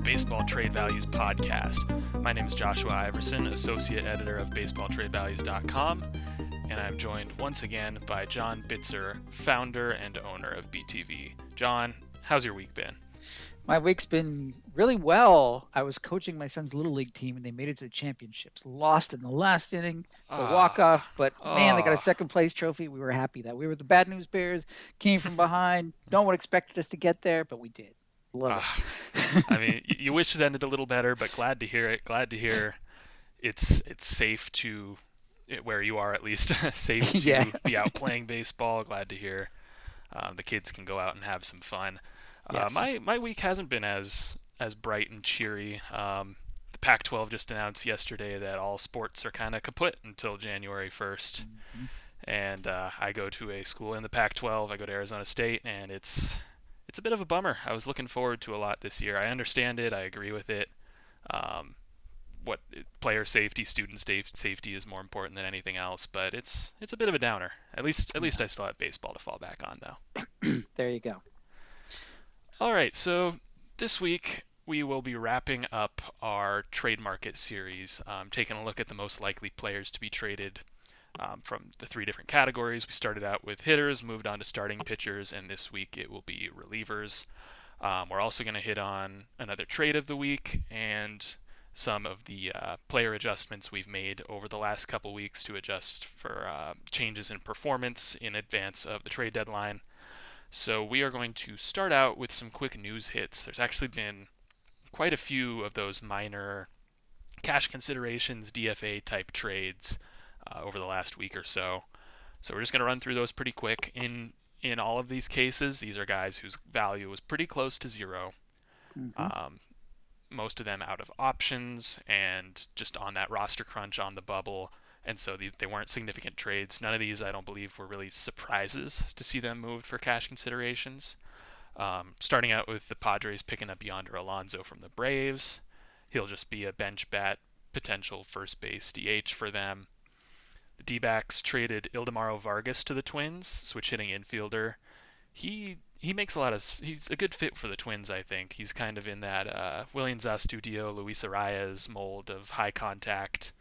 the Baseball Trade Values podcast. My name is Joshua Iversen, Associate Editor of BaseballTradeValues.com, and I'm joined once again by John Bitzer, founder and owner of BTV. John, how's your week been? My week's been really well. I was coaching my son's little league team, and they made it to the championships. Lost in the last inning, the Ah. walk off, but man, they got Ah. a second place trophy. We were happy that we were the bad news bears. Came from behind. no one expected us to get there, but we did. Love it. I mean, you wish it ended a little better, but glad to hear it. Glad to hear it's it's safe to it- where you are at least safe to Yeah. be out playing baseball. Glad to hear um, the kids can go out and have some fun. Uh, my my week hasn't been as as bright and cheery. Um, the Pac-12 just announced yesterday that all sports are kind of kaput until January 1st. Mhm. And uh, I go to a school in the Pac-12. I go to Arizona State, and it's it's a bit of a bummer. I was looking forward to a lot this year. I understand it. I agree with it. Um, what player safety, student safety is more important than anything else, but it's it's a bit of a downer. At least at least I still have baseball to fall back on though. There you go. All right, so this week we will be wrapping up our trade market series, um, taking a look at the most likely players to be traded um, from the three different categories. We started out with hitters, moved on to starting pitchers, and this week it will be relievers. Um, we're also going to hit on another trade of the week and some of the uh, player adjustments we've made over the last couple weeks to adjust for uh, changes in performance in advance of the trade deadline. So we are going to start out with some quick news hits. There's actually been quite a few of those minor cash considerations, DFA type trades uh, over the last week or so. So we're just going to run through those pretty quick. In in all of these cases, these are guys whose value was pretty close to zero. Mhm. Um, most of them out of options and just on that roster crunch on the bubble. And so these, they weren't significant trades. None of these, I don't believe, were really surprises to see them moved for cash considerations. Um, starting out with the Padres picking up Yonder Alonso from the Braves. He'll just be a bench bat, potential first base DH for them. The D backs traded Ildemaro Vargas to the Twins, switch hitting infielder. He he makes a lot of he's a good fit for the Twins, I think. He's kind of in that uh, Willians Astudillo, Luis Arraez mold of high contact,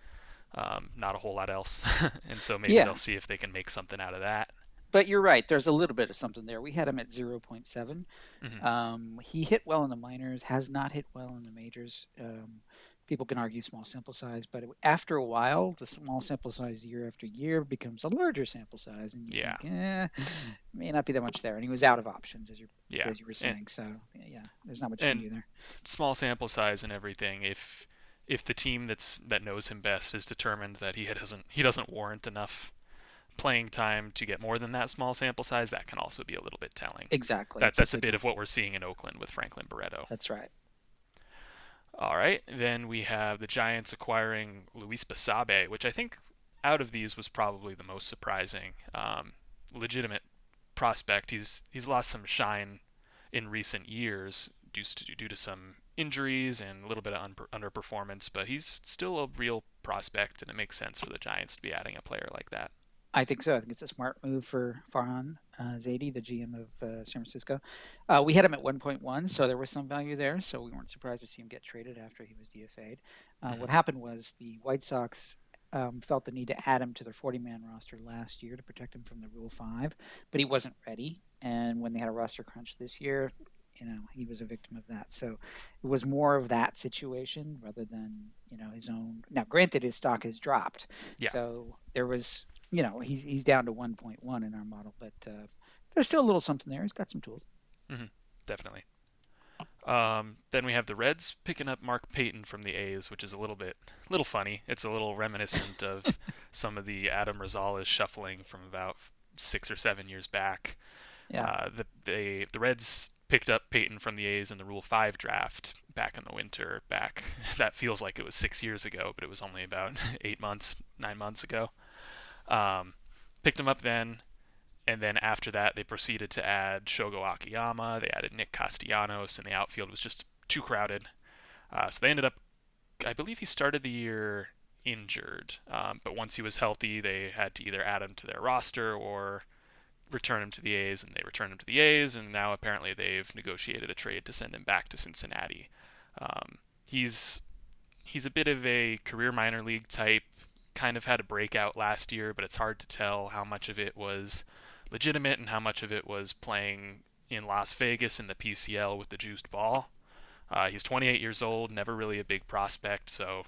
um, not a whole lot else, and so maybe Yeah. they'll see if they can make something out of that. But you're right. There's a little bit of something there. We had him at 0.7. Mhm. Um, he hit well in the minors, has not hit well in the majors. Um, people can argue small sample size, but after a while, the small sample size year after year becomes a larger sample size, and you Yeah. think, eh, may not be that much there. And he was out of options, as you Yeah, as you were and- saying. So yeah, there's not much you can do there. small sample size and everything. If if the team that's that knows him best is determined that he doesn't he doesn't warrant enough playing time to get more than that small sample size, that can also be a little bit telling. Exactly. That, that's a bit of what we're seeing in Oakland with Franklin Barreto. That's right. All right, then we have the Giants acquiring Luis Basabe, which I think out of these was probably the most surprising. Um, legitimate prospect. He's he's lost some shine in recent years due to due to some injuries and a little bit of un- underperformance, but he's still a real prospect, and it makes sense for the Giants to be adding a player like that. I think so. I think it's a smart move for Farhan uh, Zaidi, the GM of uh, San Francisco. Uh, we had him at 1.1, so there was some value there. So we weren't surprised to see him get traded after he was DFA'd. Uh, Mhm. What happened was the White Sox um, felt the need to add him to their 40-man roster last year to protect him from the Rule 5, but he wasn't ready. And when they had a roster crunch this year, you know, he was a victim of that. So it was more of that situation rather than, you know, his own. Now, granted, his stock has dropped. Yeah. So there was, you know, he's, he's down to 1.1 in our model, but uh, there's still a little something there. He's got some tools. Definitely. Um, then we have the Reds picking up Mark Payton from the A's, which is a little bit, little funny. It's a little reminiscent of some of the Adam Rosales shuffling from about six or seven years back. Yeah. Uh, the they, the Reds picked up Payton from the A's in the Rule 5 draft back in the winter. Back that feels like it was six years ago, but it was only about eight months, nine months ago. Um, picked him up then, and then after that they proceeded to add Shogo Akiyama. They added Nick Castellanos, and the outfield was just too crowded. Uh, so they ended up, I believe he started the year injured, um, but once he was healthy, they had to either add him to their roster or return him to the A's, and they returned him to the A's, and now apparently they've negotiated a trade to send him back to Cincinnati. Um, he's he's a bit of a career minor league type. Kind of had a breakout last year, but it's hard to tell how much of it was legitimate and how much of it was playing in Las Vegas in the PCL with the juiced ball. Uh, he's 28 years old, never really a big prospect, so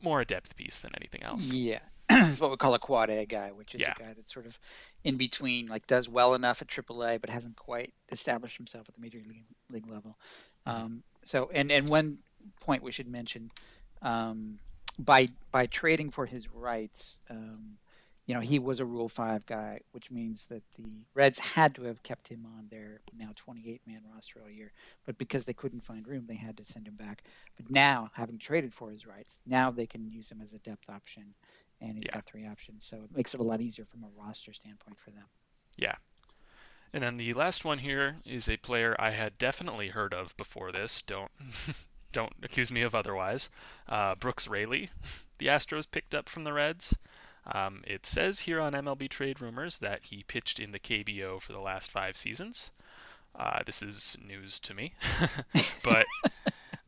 more a depth piece than anything else. Yeah, it's what we call a quad A guy, which is Yeah. a guy that's sort of in between, like does well enough at AAA, but hasn't quite established himself at the major league, league level. Mhm. Um, so, and and one point we should mention, um, by by trading for his rights, um, you know, he was a Rule Five guy, which means that the Reds had to have kept him on their now 28 man roster all year, but because they couldn't find room, they had to send him back. But now, having traded for his rights, now they can use him as a depth option, and he's Yeah. got three options, so it makes it a lot easier from a roster standpoint for them. Yeah. And then the last one here is a player I had definitely heard of before this. Don't don't accuse me of otherwise. Uh, Brooks Raley, the Astros picked up from the Reds. Um, it says here on MLB Trade Rumors that he pitched in the KBO for the last five seasons. Uh, this is news to me, but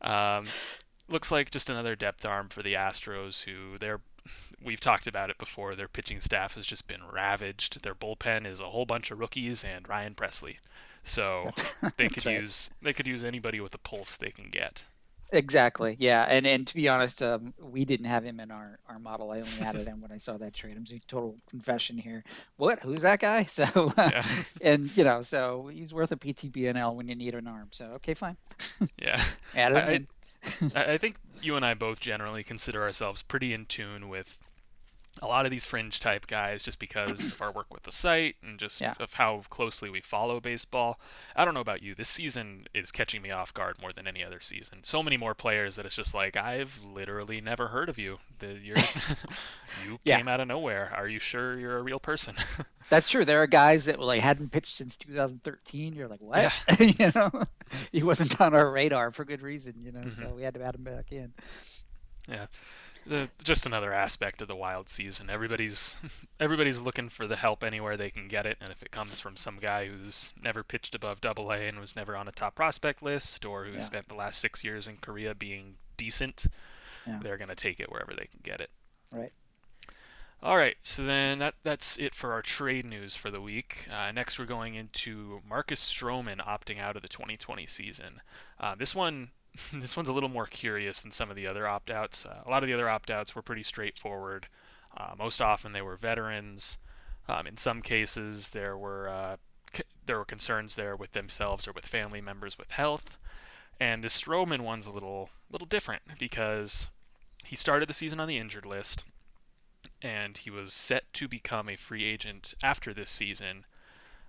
um, looks like just another depth arm for the Astros, who they're we've talked about it before. Their pitching staff has just been ravaged. Their bullpen is a whole bunch of rookies and Ryan Pressly. So they could right. use they could use anybody with a pulse they can get. Exactly. Yeah. And and to be honest, um, we didn't have him in our, our model. I only added him when I saw that trade. I'm saying total confession here. What? Who's that guy? So Yeah. and you know, so he's worth a PTBNL when you need an arm. So okay, fine. Yeah. Add him I- I- in. I I think you and I both generally consider ourselves pretty in tune with a lot of these fringe type guys just because of our work with the site and just Yeah. of how closely we follow baseball. I don't know about you. This season is catching me off guard more than any other season. So many more players that it's just like I've literally never heard of you. The, you Yeah. came out of nowhere. Are you sure you're a real person? That's true. There are guys that like hadn't pitched since 2013. You're like, what? you know, he wasn't on our radar for good reason. You know, so Mhm. we had to add him back in. The, just another aspect of the wild season. Everybody's everybody's looking for the help anywhere they can get it, and if it comes from some guy who's never pitched above Double A and was never on a top prospect list, or who Yeah. spent the last six years in Korea being decent, Yeah. they're gonna take it wherever they can get it. Right. All right, so then that that's it for our trade news for the week. Uh, next, we're going into Marcus Stroman opting out of the 2020 season. Uh, this one, this one's a little more curious than some of the other opt-outs. Uh, a lot of the other opt-outs were pretty straightforward. Uh, most often, they were veterans. Um, in some cases, there were uh, c- there were concerns there with themselves or with family members with health. And the Stroman one's a little little different because he started the season on the injured list and he was set to become a free agent after this season.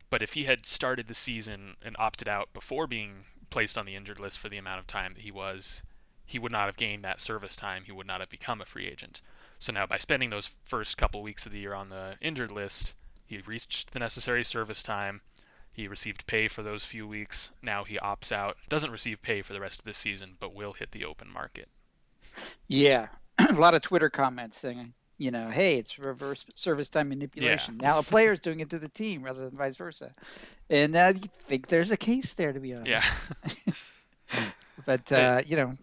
But if he had started the season and opted out before being placed on the injured list for the amount of time that he was, he would not have gained that service time. He would not have become a free agent. So now, by spending those first couple weeks of the year on the injured list, he reached the necessary service time. He received pay for those few weeks. Now he opts out, doesn't receive pay for the rest of the season, but will hit the open market. Yeah, a lot of Twitter comments saying, you know, hey, it's reverse service time manipulation. Now a player's doing it to the team rather than vice versa. And uh, you think there's a case there, to be honest. Yeah. But uh, you know,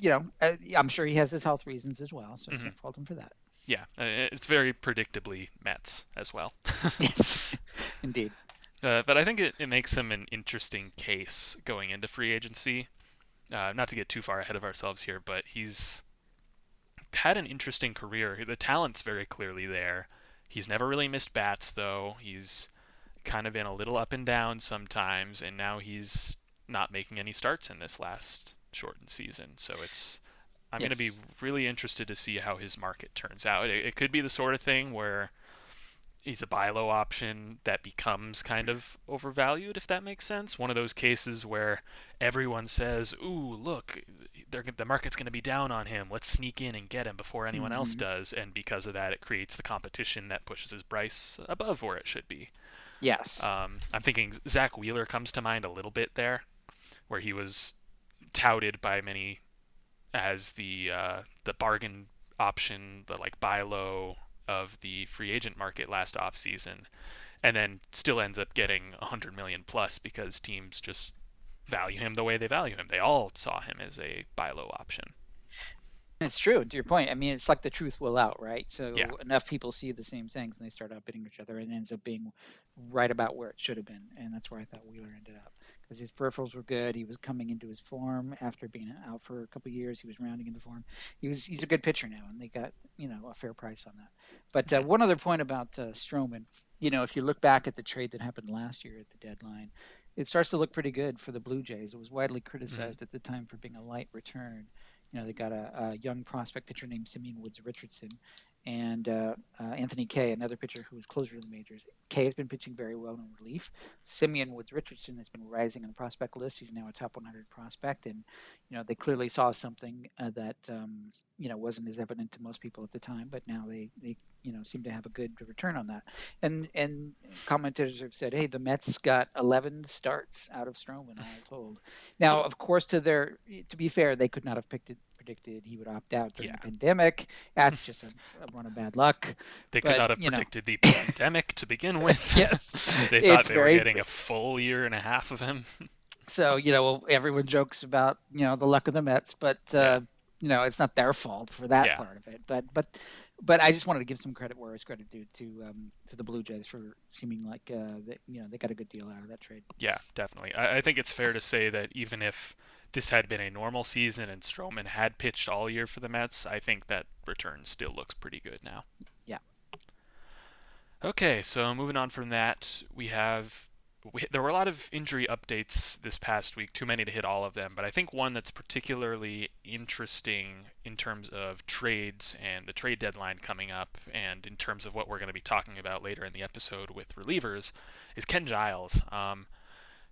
you know, uh, I'm sure he has his health reasons as well, so I Mhm. can't fault him for that. Yeah, uh, it's very predictably Mets as well. Yes, indeed. Uh, but I think it, it makes him an interesting case going into free agency. Uh, not to get too far ahead of ourselves here, but he's had an interesting career. The talent's very clearly there. He's never really missed bats, though. He's kind of been a little up and down sometimes, and now he's not making any starts in this last shortened season. So it's I'm going to be really interested to see how his market turns out. It, it could be the sort of thing where he's a buy low option that becomes kind of overvalued, if that makes sense. One of those cases where everyone says, "Ooh, look, they're, the market's going to be down on him. Let's sneak in and get him before anyone else Mhm. does," and because of that, it creates the competition that pushes his price above where it should be. Yes. Um, I'm thinking Zack Wheeler comes to mind a little bit there, where he was touted by many as the uh, the bargain option, the like buy low of the free agent market last off season, and then still ends up getting 100 million plus because teams just value him the way they value him. They all saw him as a buy low option. It's true. To your point, I mean, it's like the truth will out, right? So Yeah. enough people see the same things and they start outbidding each other, and it ends up being right about where it should have been. And that's where I thought Wheeler ended up because his peripherals were good. He was coming into his form after being out for a couple of years. He was rounding into form. He was he's a good pitcher now, and they got you know a fair price on that. But uh, one other point about uh, Stroman, you know, if you look back at the trade that happened last year at the deadline, it starts to look pretty good for the Blue Jays. It was widely criticized at the time for being a light return. You know, they got a, a young prospect pitcher named Simeon Woods Richardson and uh, uh, Anthony Kay, another pitcher who was closer to the majors. Kay has been pitching very well in relief. Simeon Woods Richardson has been rising on the prospect list. He's now a top 100 prospect, and you know they clearly saw something uh, that um, you know wasn't as evident to most people at the time, but now they they you know seem to have a good return on that. And and commentators have said, hey, the Mets got 11 starts out of Stroman, all told. Now, of course, to their to be fair, they could not have picked it predicted he would opt out during Yeah. the pandemic. That's just a, a run of bad luck. They could But, not have you know. predicted the pandemic to begin with. Yes. they thought It's they very- were getting a full year and a half of him. So you know, everyone jokes about you know the luck of the Mets, but uh. You know it's not their fault for that Yeah. part of it. But but but I just wanted to give some credit where it's credit due to um, to the Blue Jays for seeming like uh, that you know they got a good deal out of that trade. Yeah, definitely. I, I think it's fair to say that even if this had been a normal season and Stroman had pitched all year for the Mets, I think that return still looks pretty good now. Yeah. Okay, so moving on from that, we have we, there were a lot of injury updates this past week, too many to hit all of them, but I think one that's particularly interesting in terms of trades and the trade deadline coming up, and in terms of what we're going to be talking about later in the episode with relievers, is Ken Giles. Um,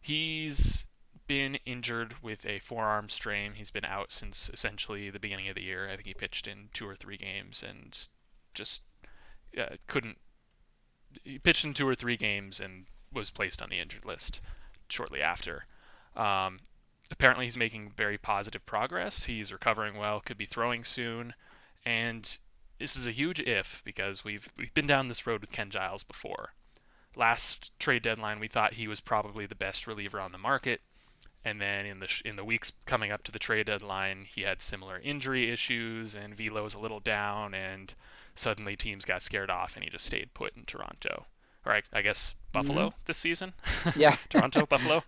he's been injured with a forearm strain. He's been out since essentially the beginning of the year. I think he pitched in two or three games and just uh, couldn't. He pitched in two or three games and was placed on the injured list shortly after. Um, apparently, he's making very positive progress. He's recovering well, could be throwing soon, and this is a huge if because we've we've been down this road with Ken Giles before. Last trade deadline, we thought he was probably the best reliever on the market, and then in the sh- in the weeks coming up to the trade deadline, he had similar injury issues, and velo was a little down, and suddenly teams got scared off, and he just stayed put in Toronto. Or I, I guess Buffalo this season. Yeah. Toronto, Buffalo.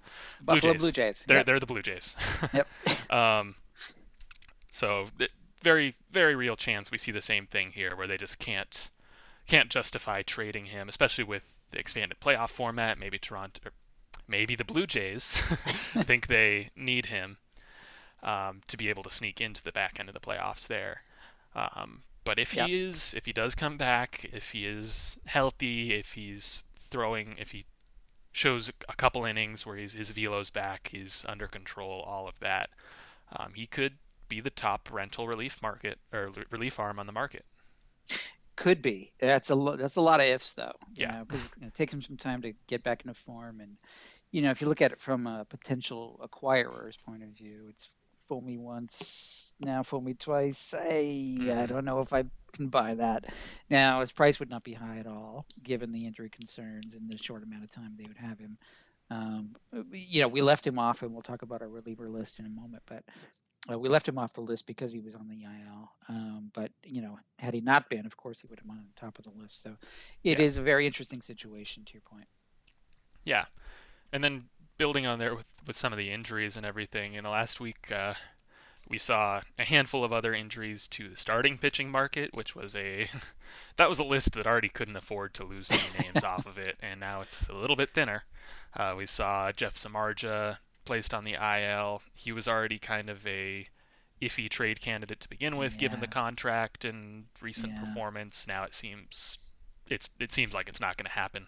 Buffalo Jays. Blue Jays. They're Yep. they're the Blue Jays. Yep. um, so th- very very real chance we see the same thing here, where they just can't can't justify trading him, especially with the expanded playoff format. Maybe Toronto, or maybe the Blue Jays think they need him um, to be able to sneak into the back end of the playoffs there. Um, but if Yeah. he is, if he does come back, if he is healthy, if he's throwing, if he shows a couple innings where he's, his velo's back, he's under control, all of that, um, he could be the top rental relief market or relief arm on the market. Could be. That's a lo- that's a lot of ifs though. You Yeah. know, 'cause, you know, it takes him some time to get back into form, and you know, if you look at it from a potential acquirer's point of view, it's fool me once, now fool me twice. I I Mhm. don't know if I can buy that. Now his price would not be high at all, given the injury concerns and the short amount of time they would have him. Um, you know, we left him off, and we'll talk about our reliever list in a moment, but. Uh, we left him off the list because he was on the IL. Um, but you know, had he not been, of course, he would have been on the top of the list. So it Yeah. is a very interesting situation. To your point. Yeah, and then building on there with, with some of the injuries and everything, in the last week uh, we saw a handful of other injuries to the starting pitching market, which was a that was a list that already couldn't afford to lose many names off of it, and now it's a little bit thinner. Uh, we saw Jeff Samardzija placed on the IL. He was already kind of a iffy trade candidate to begin with, given the contract and recent Yeah. performance. Now it seems it's it seems like it's not going to happen.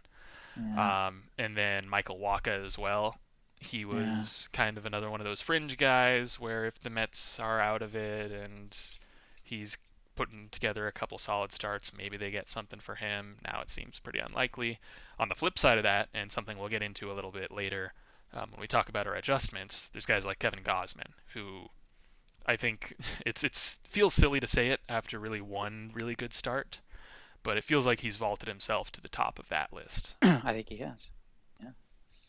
Yeah. Um, and then Michael Wacha as well. He was kind of another one of those fringe guys where if the Mets are out of it and he's putting together a couple solid starts, maybe they get something for him. Now it seems pretty unlikely. On the flip side of that, and something we'll get into a little bit later um, when we talk about our adjustments, there's guys like Kevin Gausman who I think it's it's feels silly to say it after really one really good start, but it feels like he's vaulted himself to the top of that list. I think he has. Yeah.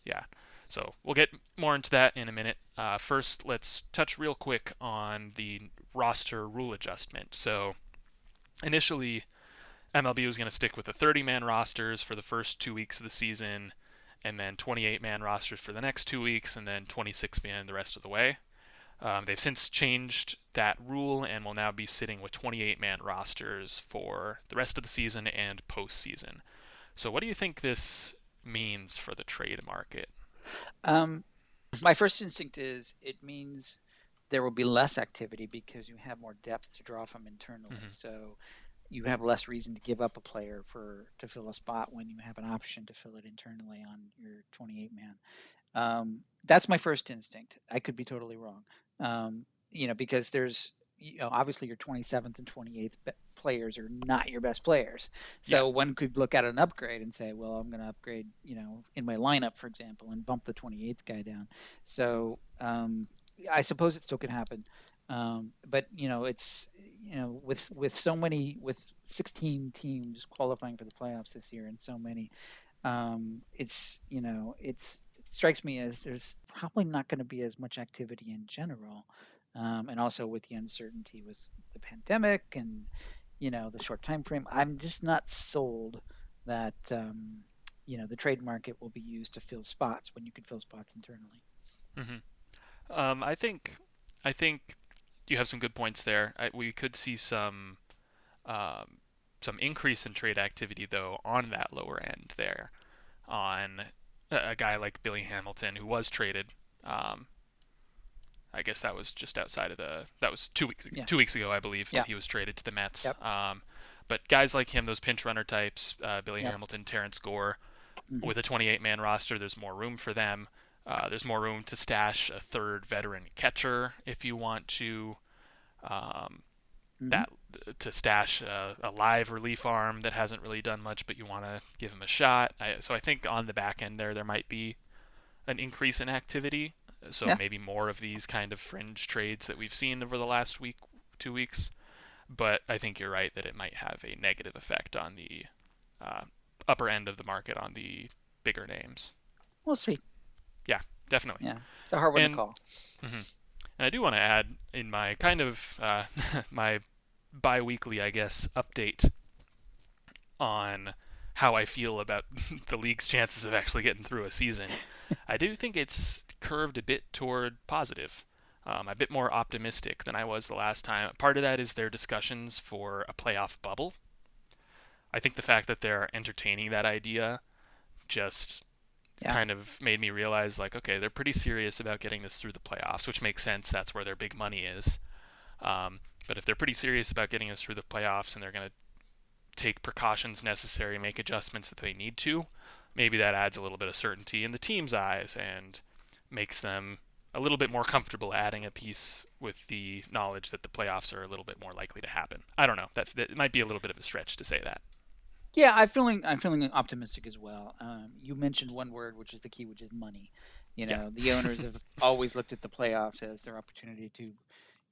Yeah. So we'll get more into that in a minute. Uh, first, let's touch real quick on the roster rule adjustment. So initially, MLB was going to stick with the 30 man rosters for the first two weeks of the season, and then 28 man rosters for the next two weeks, and then 26 man the rest of the way. Um, they've since changed that rule and will now be sitting with 28 man rosters for the rest of the season and postseason. So, what do you think this means for the trade market? Um, my first instinct is it means there will be less activity because you have more depth to draw from internally. Mm-hmm. So you have less reason to give up a player for to fill a spot when you have an option to fill it internally on your 28 man. Um, that's my first instinct. I could be totally wrong. Um, you know, because there's you know obviously your 27th and 28th players are not your best players. So yeah. one could look at an upgrade and say, well, I'm going to upgrade, you know, in my lineup, for example, and bump the 28th guy down. So um, I suppose it still can happen. Um, but you know, it's you know, with with so many, with 16 teams qualifying for the playoffs this year, and so many, um, it's you know, it's it strikes me as there's probably not going to be as much activity in general, um, and also with the uncertainty with the pandemic and you know the short time frame. I'm just not sold that um, you know the trade market will be used to fill spots when you can fill spots internally. Mm-hmm. Um, I think I think you have some good points there. I, we could see some um, some increase in trade activity though on that lower end there, on a, guy like Billy Hamilton who was traded. Um, I guess that was just outside of the that was two weeks yeah. two weeks ago I believe yeah. he was traded to the Mets. Yep. Um, but guys like him, those pinch runner types, uh, Billy yep. Hamilton, Terrence Gore, mm-hmm. with a 28 man roster, there's more room for them. Uh, there's more room to stash a third veteran catcher if you want to. Um, mm-hmm. That to stash a, a, live relief arm that hasn't really done much, but you want to give him a shot. I, so I think on the back end there, there might be an increase in activity. So yeah. maybe more of these kind of fringe trades that we've seen over the last week, two weeks. But I think you're right that it might have a negative effect on the uh, upper end of the market on the bigger names. We'll see. Yeah, definitely. Yeah, it's a hard one and, to call. Mm-hmm. And I do want to add in my kind of uh, my bi-weekly, I guess, update on how I feel about the league's chances of actually getting through a season. I do think it's curved a bit toward positive. Um, a bit more optimistic than I was the last time. Part of that is their discussions for a playoff bubble. I think the fact that they're entertaining that idea just yeah. kind of made me realize like okay they're pretty serious about getting this through the playoffs which makes sense that's where their big money is um, but if they're pretty serious about getting us through the playoffs and they're going to take precautions necessary make adjustments that they need to maybe that adds a little bit of certainty in the team's eyes and makes them a little bit more comfortable adding a piece with the knowledge that the playoffs are a little bit more likely to happen. I don't know. That, that might be a little bit of a stretch to say that. Yeah, I'm feeling I'm feeling optimistic as well. Um, you mentioned one word, which is the key, which is money. You know, yeah. the owners have always looked at the playoffs as their opportunity to,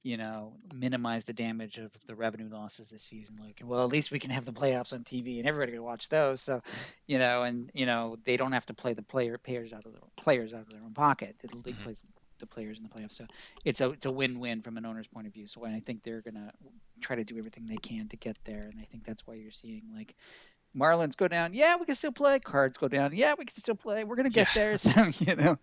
you know, minimize the damage of the revenue losses this season. Like, well, at least we can have the playoffs on TV, and everybody can watch those. So, you know, and you know they don't have to play the player players out of their players out of their own pocket. The league mm-hmm. plays the players in the playoffs. So it's a it's a win-win from an owner's point of view. So I think they're gonna try to do everything they can to get there, and I think that's why you're seeing like Marlins go down, yeah, we can still play. Cards go down, yeah, we can still play. We're gonna get yeah. there. So you know,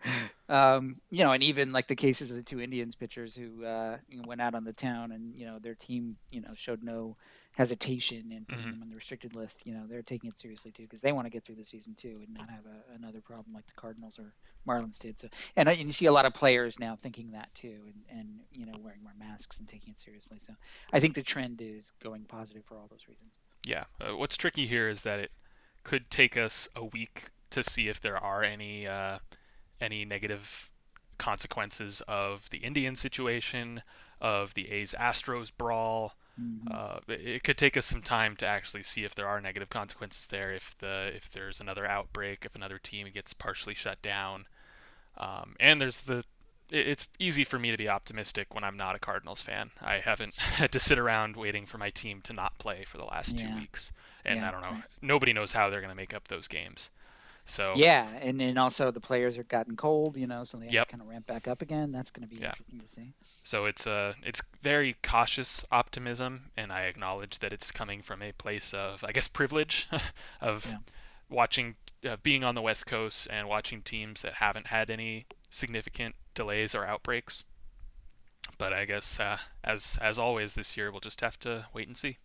um, you know, and even like the cases of the two Indians pitchers who uh, went out on the town, and you know, their team, you know, showed no hesitation in putting mm-hmm. them on the restricted list. You know, they're taking it seriously too because they want to get through the season too and not have a, another problem like the Cardinals or Marlins did. So, and, and you see a lot of players now thinking that too, and and you know, wearing more masks and taking it seriously. So, I think the trend is going positive for all those reasons yeah, uh, what's tricky here is that it could take us a week to see if there are any uh, any negative consequences of the Indian situation, of the A's Astros brawl. Mm-hmm. Uh, it could take us some time to actually see if there are negative consequences there. If the if there's another outbreak, if another team gets partially shut down, um, and there's the it's easy for me to be optimistic when I'm not a Cardinals fan. I haven't had to sit around waiting for my team to not play for the last Yeah. two weeks, and Yeah, I don't know. Nobody knows how they're going to make up those games. So Yeah, and then also the players are gotten cold, you know, so they have Yep. to kind of ramp back up again. That's going to be Yeah. interesting to see. So it's uh, it's very cautious optimism, and I acknowledge that it's coming from a place of, I guess, privilege, of watching, uh, being on the West Coast and watching teams that haven't had any significant delays or outbreaks. But I guess, uh, as as always this year, we'll just have to wait and see.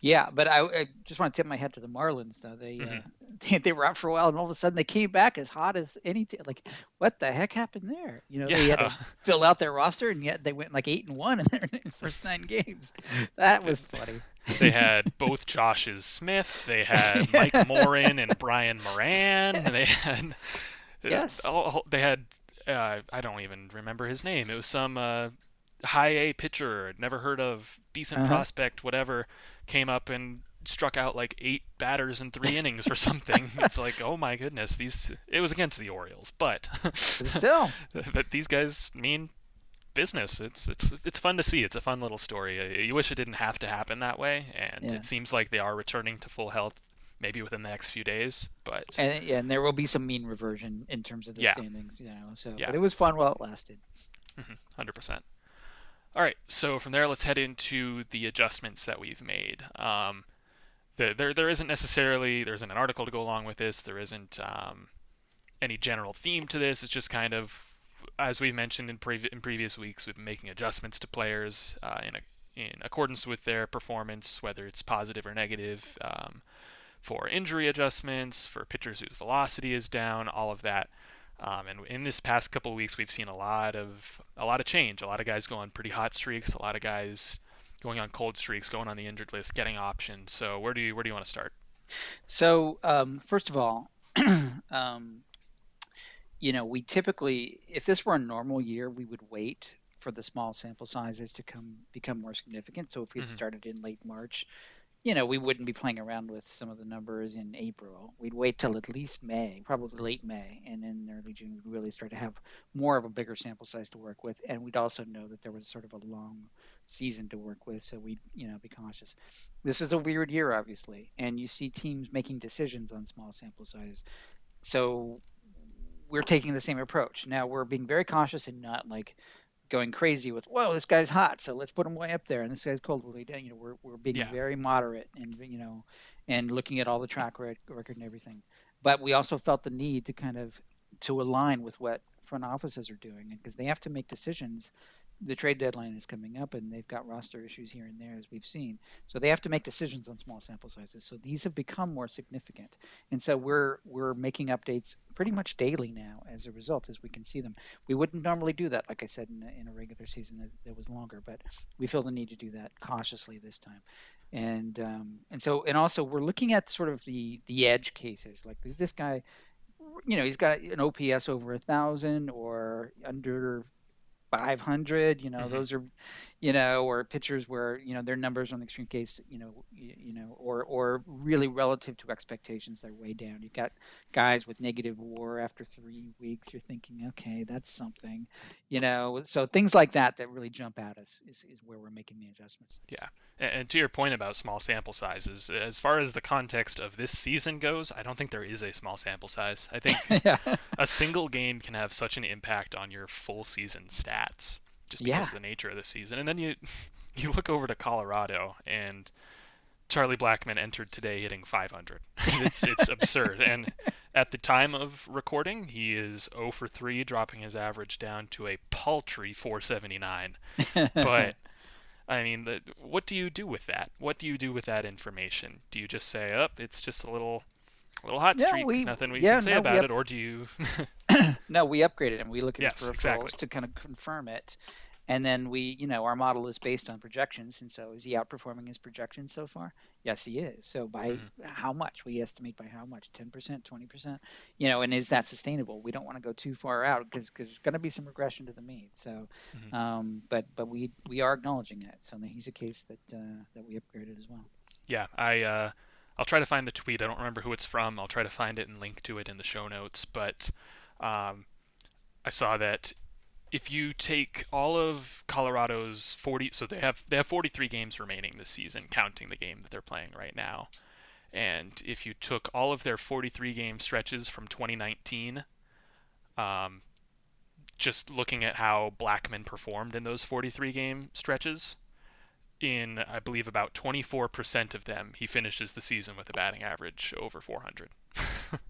Yeah, but I, I just want to tip my hat to the Marlins though. They uh, Mhm. they, they were out for a while, and all of a sudden they came back as hot as any. T- like, what the heck happened there? You know, they had to fill out their roster, and yet they went like eight and one in their first nine games. That was funny. They had both Josh's Smith, they had Mike Morin and Brian Moran, they had Yes. all- they had uh, I don't even remember his name. It was some uh, high A pitcher, never heard of, decent Uh-huh. prospect, whatever, came up and struck out like eight batters in three innings or something. It's like, oh my goodness, these. It was against the Orioles, but Still, that these guys mean business. It's it's it's fun to see. It's a fun little story. Uh, You wish it didn't have to happen that way, and Yeah. it seems like they are returning to full health, maybe within the next few days. But and yeah, and there will be some mean reversion in terms of the Yeah. standings, you know. So, Yeah. but it was fun while it lasted. hundred percent. All right, so from there, let's head into the adjustments that we've made. Um, the, there there isn't necessarily there isn't an article to go along with this. There isn't um, any general theme to this. It's just kind of as we've mentioned in, previ- in previous weeks, we've been making adjustments to players uh, in a, in accordance with their performance, whether it's positive or negative. Um, for injury adjustments, for pitchers whose velocity is down, all of that. Um, and in this past couple weeks, we've seen a lot of a lot of change. A lot of guys go on pretty hot streaks. A lot of guys going on cold streaks, going on the injured list, getting options. So where do you where do you want to start? So, um, first of all, um, you know, we typically, if this were a normal year, we would wait for the small sample sizes to come become more significant. So, if we had Mhm. started in late March, you know, we wouldn't be playing around with some of the numbers in April. We'd wait till at least May, probably late May, and in early June, we'd really start to have more of a bigger sample size to work with. And we'd also know that there was sort of a long season to work with, so we'd, you know, be cautious. This is a weird year, obviously, and you see teams making decisions on small sample size. So we're taking the same approach. Now we're being very cautious and not like going crazy with, whoa, this guy's hot, so let's put him way up there, and this guy's cold, down. You know, we're we're being Yeah. very moderate and you know, and looking at all the track record and everything. But we also felt the need to kind of to align with what front offices are doing because they have to make decisions. The trade deadline is coming up, and they've got roster issues here and there, as we've seen. So they have to make decisions on small sample sizes. So these have become more significant, and so we're we're making updates pretty much daily now as a result, as we can see them. We wouldn't normally do that, like I said, in a, in a regular season that, that was longer, but we feel the need to do that cautiously this time. And um, and so and also we're looking at sort of the the edge cases, like this guy, you know, he's got an OPS over a thousand or under 500 you know Mhm. those are you know or pitchers where you know their numbers on the extreme case you know you, you know or or really relative to expectations they're way down you've got guys with negative war after three weeks you're thinking okay that's something you know so things like that that really jump out us is, is where we're making the adjustments Yeah. And, to your point about small sample sizes, as far as the context of this season goes, I don't think there is a small sample size. I think yeah a single game can have such an impact on your full season stats just because Yeah. of the nature of the season. And then you you look over to Colorado and Charlie Blackmon entered today hitting 500. it's it's absurd. And at the time of recording, he is 0 for 3, dropping his average down to a paltry 479. But I mean, the, what do you do with that? What do you do with that information? Do you just say, "Up, it's just a little, a little hot streak, we- nothing we yeah, can say no, about up- it," or do you? no, we upgraded him. We look at Yes, his peripheral exactly. to kind of confirm it. And then we, you know, our model is based on projections. And so is he outperforming his projections so far? Yes, he is. So by Mhm. how much? We estimate by how much? 10%, 20%? You know, and is that sustainable? We don't want to go too far out because there's going to be some regression to the mean. So, Mhm. um, but but we we are acknowledging that. So he's a case that uh, that we upgraded as well. yeah, I uh, I'll try to find the tweet. I don't remember who it's from. I'll try to find it and link to it in the show notes. But um, I saw that if you take all of Colorado's 40, so they have they have 43 games remaining this season, counting the game that they're playing right now. And if you took all of their 43 game stretches from 2019, um, just looking at how Blackmon performed in those 43 game stretches, in I believe about 24% of them, he finishes the season with a batting average over 400.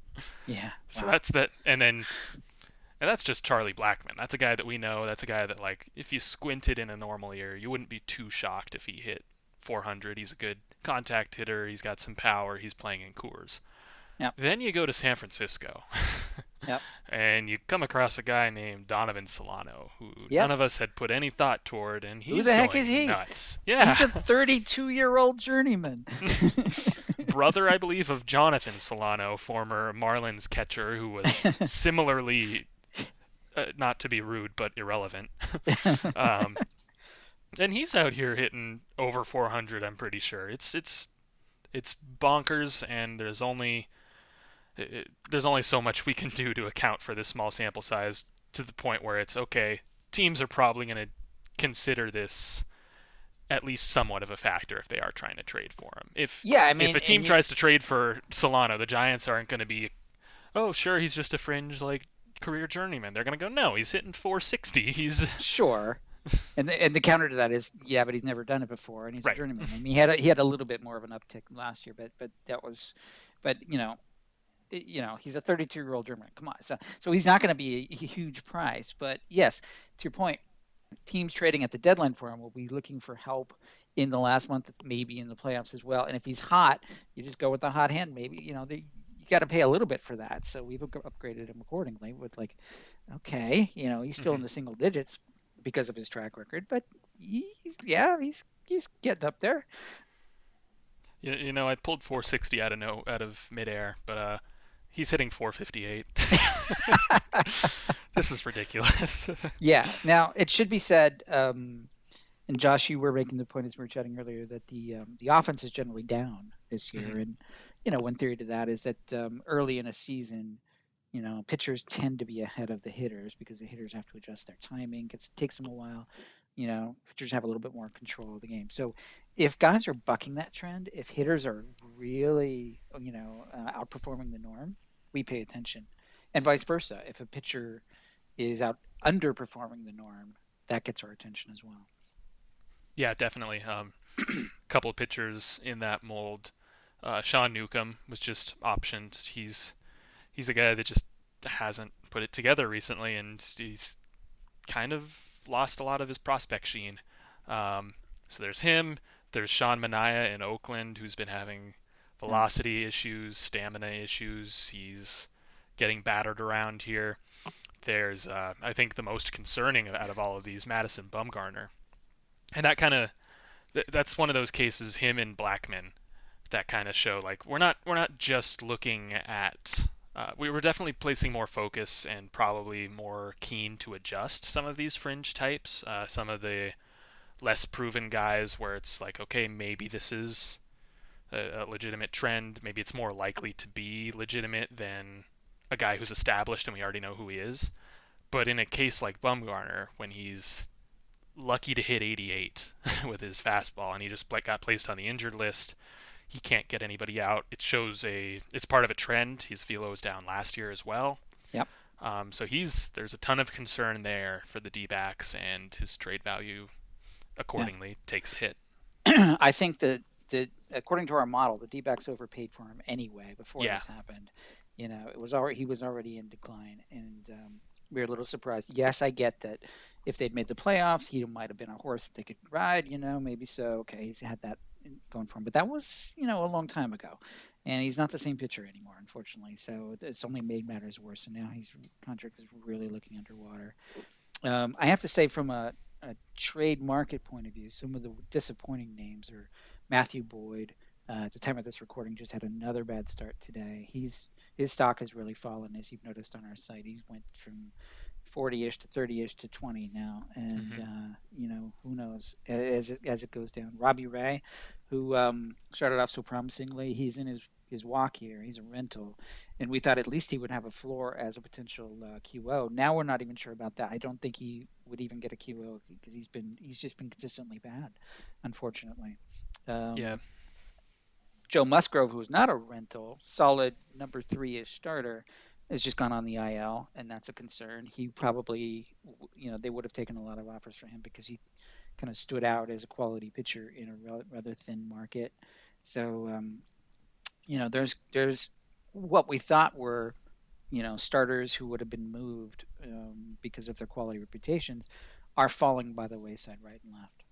yeah. So wow. that's that, and then and that's just Charlie Blackmon. That's a guy that we know. That's a guy that like if you squinted in a normal year, you wouldn't be too shocked if he hit 400. He's a good contact hitter. He's got some power. He's playing in Coors. Yep. Then you go to San Francisco. yep. And you come across a guy named Donovan Solano, who yep. none of us had put any thought toward, and he's who the heck is he? nuts. Yeah. He's a 32-year-old journeyman. Brother, I believe, of Jhonatan Solano, former Marlins catcher, who was similarly, uh, not to be rude, but irrelevant. um, and he's out here hitting over 400. I'm pretty sure. It's it's it's bonkers, and there's only it, there's only so much we can do to account for this small sample size to the point where it's okay. Teams are probably going to consider this at least somewhat of a factor if they are trying to trade for him. If yeah, I mean, if a team tries to trade for Solano, the Giants aren't going to be, oh sure, he's just a fringe like career journeyman. They're going to go, no, he's hitting 460. He's sure. and the, and the counter to that is yeah, but he's never done it before, and he's right. a journeyman. I mean, he had a, he had a little bit more of an uptick last year, but but that was, but you know, you know, he's a 32 year old German. Come on, so so he's not going to be a, huge price. But yes, to your point, teams trading at the deadline for him will be looking for help in the last month, maybe in the playoffs as well. And if he's hot, you just go with the hot hand. Maybe you know the, you got to pay a little bit for that. So we've upgraded him accordingly with like, okay, you know, he's still mm-hmm. in the single digits because of his track record, but he's yeah, he's he's getting up there. You, you know, I pulled 460 out of no out of midair, but uh, He's hitting 458. this is ridiculous. yeah. Now it should be said, um, and Josh, you were making the point as we were chatting earlier that the um, the offense is generally down this year, mm-hmm. and you know one theory to that is that um, early in a season, you know, pitchers tend to be ahead of the hitters because the hitters have to adjust their timing. It takes them a while. You know, pitchers have a little bit more control of the game. So if guys are bucking that trend, if hitters are really, you know, uh, outperforming the norm, we pay attention, and vice versa. If a pitcher is out underperforming the norm, that gets our attention as well. Yeah, definitely. Um, a couple of pitchers in that mold. Uh, Sean Newcomb was just optioned. He's he's a guy that just hasn't put it together recently, and he's kind of lost a lot of his prospect sheen. Um, so there's him. There's Sean Manaea in Oakland, who's been having velocity issues, stamina issues. He's getting battered around here. There's, uh, I think, the most concerning out of all of these, Madison Bumgarner, and that kind of th- that's one of those cases, him and Blackmon, that kind of show like we're not we're not just looking at. Uh, we were definitely placing more focus and probably more keen to adjust some of these fringe types, uh, some of the less proven guys where it's like, okay, maybe this is a, a legitimate trend. Maybe it's more likely to be legitimate than a guy who's established and we already know who he is. But in a case like Bumgarner, when he's lucky to hit 88 with his fastball and he just got placed on the injured list, he can't get anybody out. It shows a it's part of a trend. His velo was down last year as well. Yep. Um, so he's there's a ton of concern there for the D-backs and his trade value accordingly yeah. takes a hit. I think that the according to our model, the D-backs overpaid for him anyway before yeah. this happened. You know, it was already he was already in decline, and um, we were a little surprised. Yes, I get that if they'd made the playoffs, he might have been a horse that they could ride. You know, maybe so. Okay, he's had that going for him, but that was you know a long time ago, and he's not the same pitcher anymore, unfortunately. So it's only made matters worse, and now his contract is really looking underwater. Um, I have to say, from a, a trade market point of view, some of the disappointing names are Matthew Boyd, uh, at the time of this recording, just had another bad start today. He's his stock has really fallen, as you've noticed on our site. He went from 40ish to 30ish to 20 now, and mm-hmm. uh, you know who knows as it, as it goes down. Robbie Ray, who um, started off so promisingly, he's in his his walk here. He's a rental, and we thought at least he would have a floor as a potential uh, QO. Now we're not even sure about that. I don't think he would even get a QO because he's been he's just been consistently bad, unfortunately. Um, yeah. Joe Musgrove, who's not a rental, solid number three-ish starter, has just gone on the IL, and that's a concern. He probably, you know, they would have taken a lot of offers for him because he kind of stood out as a quality pitcher in a rather thin market. So, um, you know, there's there's what we thought were, you know, starters who would have been moved um, because of their quality reputations are falling by the wayside right and left.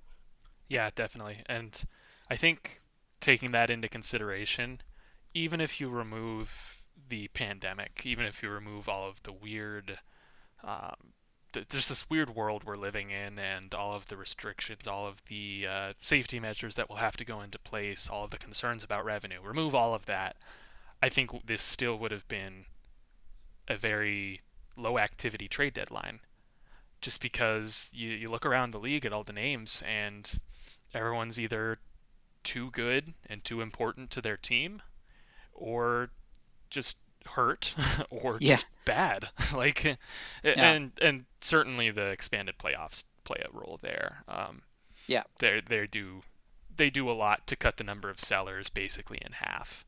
Yeah, definitely. And I think taking that into consideration, even if you remove the pandemic, even if you remove all of the weird, um, th- there's this weird world we're living in, and all of the restrictions, all of the uh, safety measures that will have to go into place, all of the concerns about revenue, remove all of that. I think this still would have been a very low activity trade deadline just because you, you look around the league at all the names and everyone's either too good and too important to their team, or just hurt or yeah. just bad. like, yeah. and and certainly the expanded playoffs play a role there. Um, yeah, they they do they do a lot to cut the number of sellers basically in half.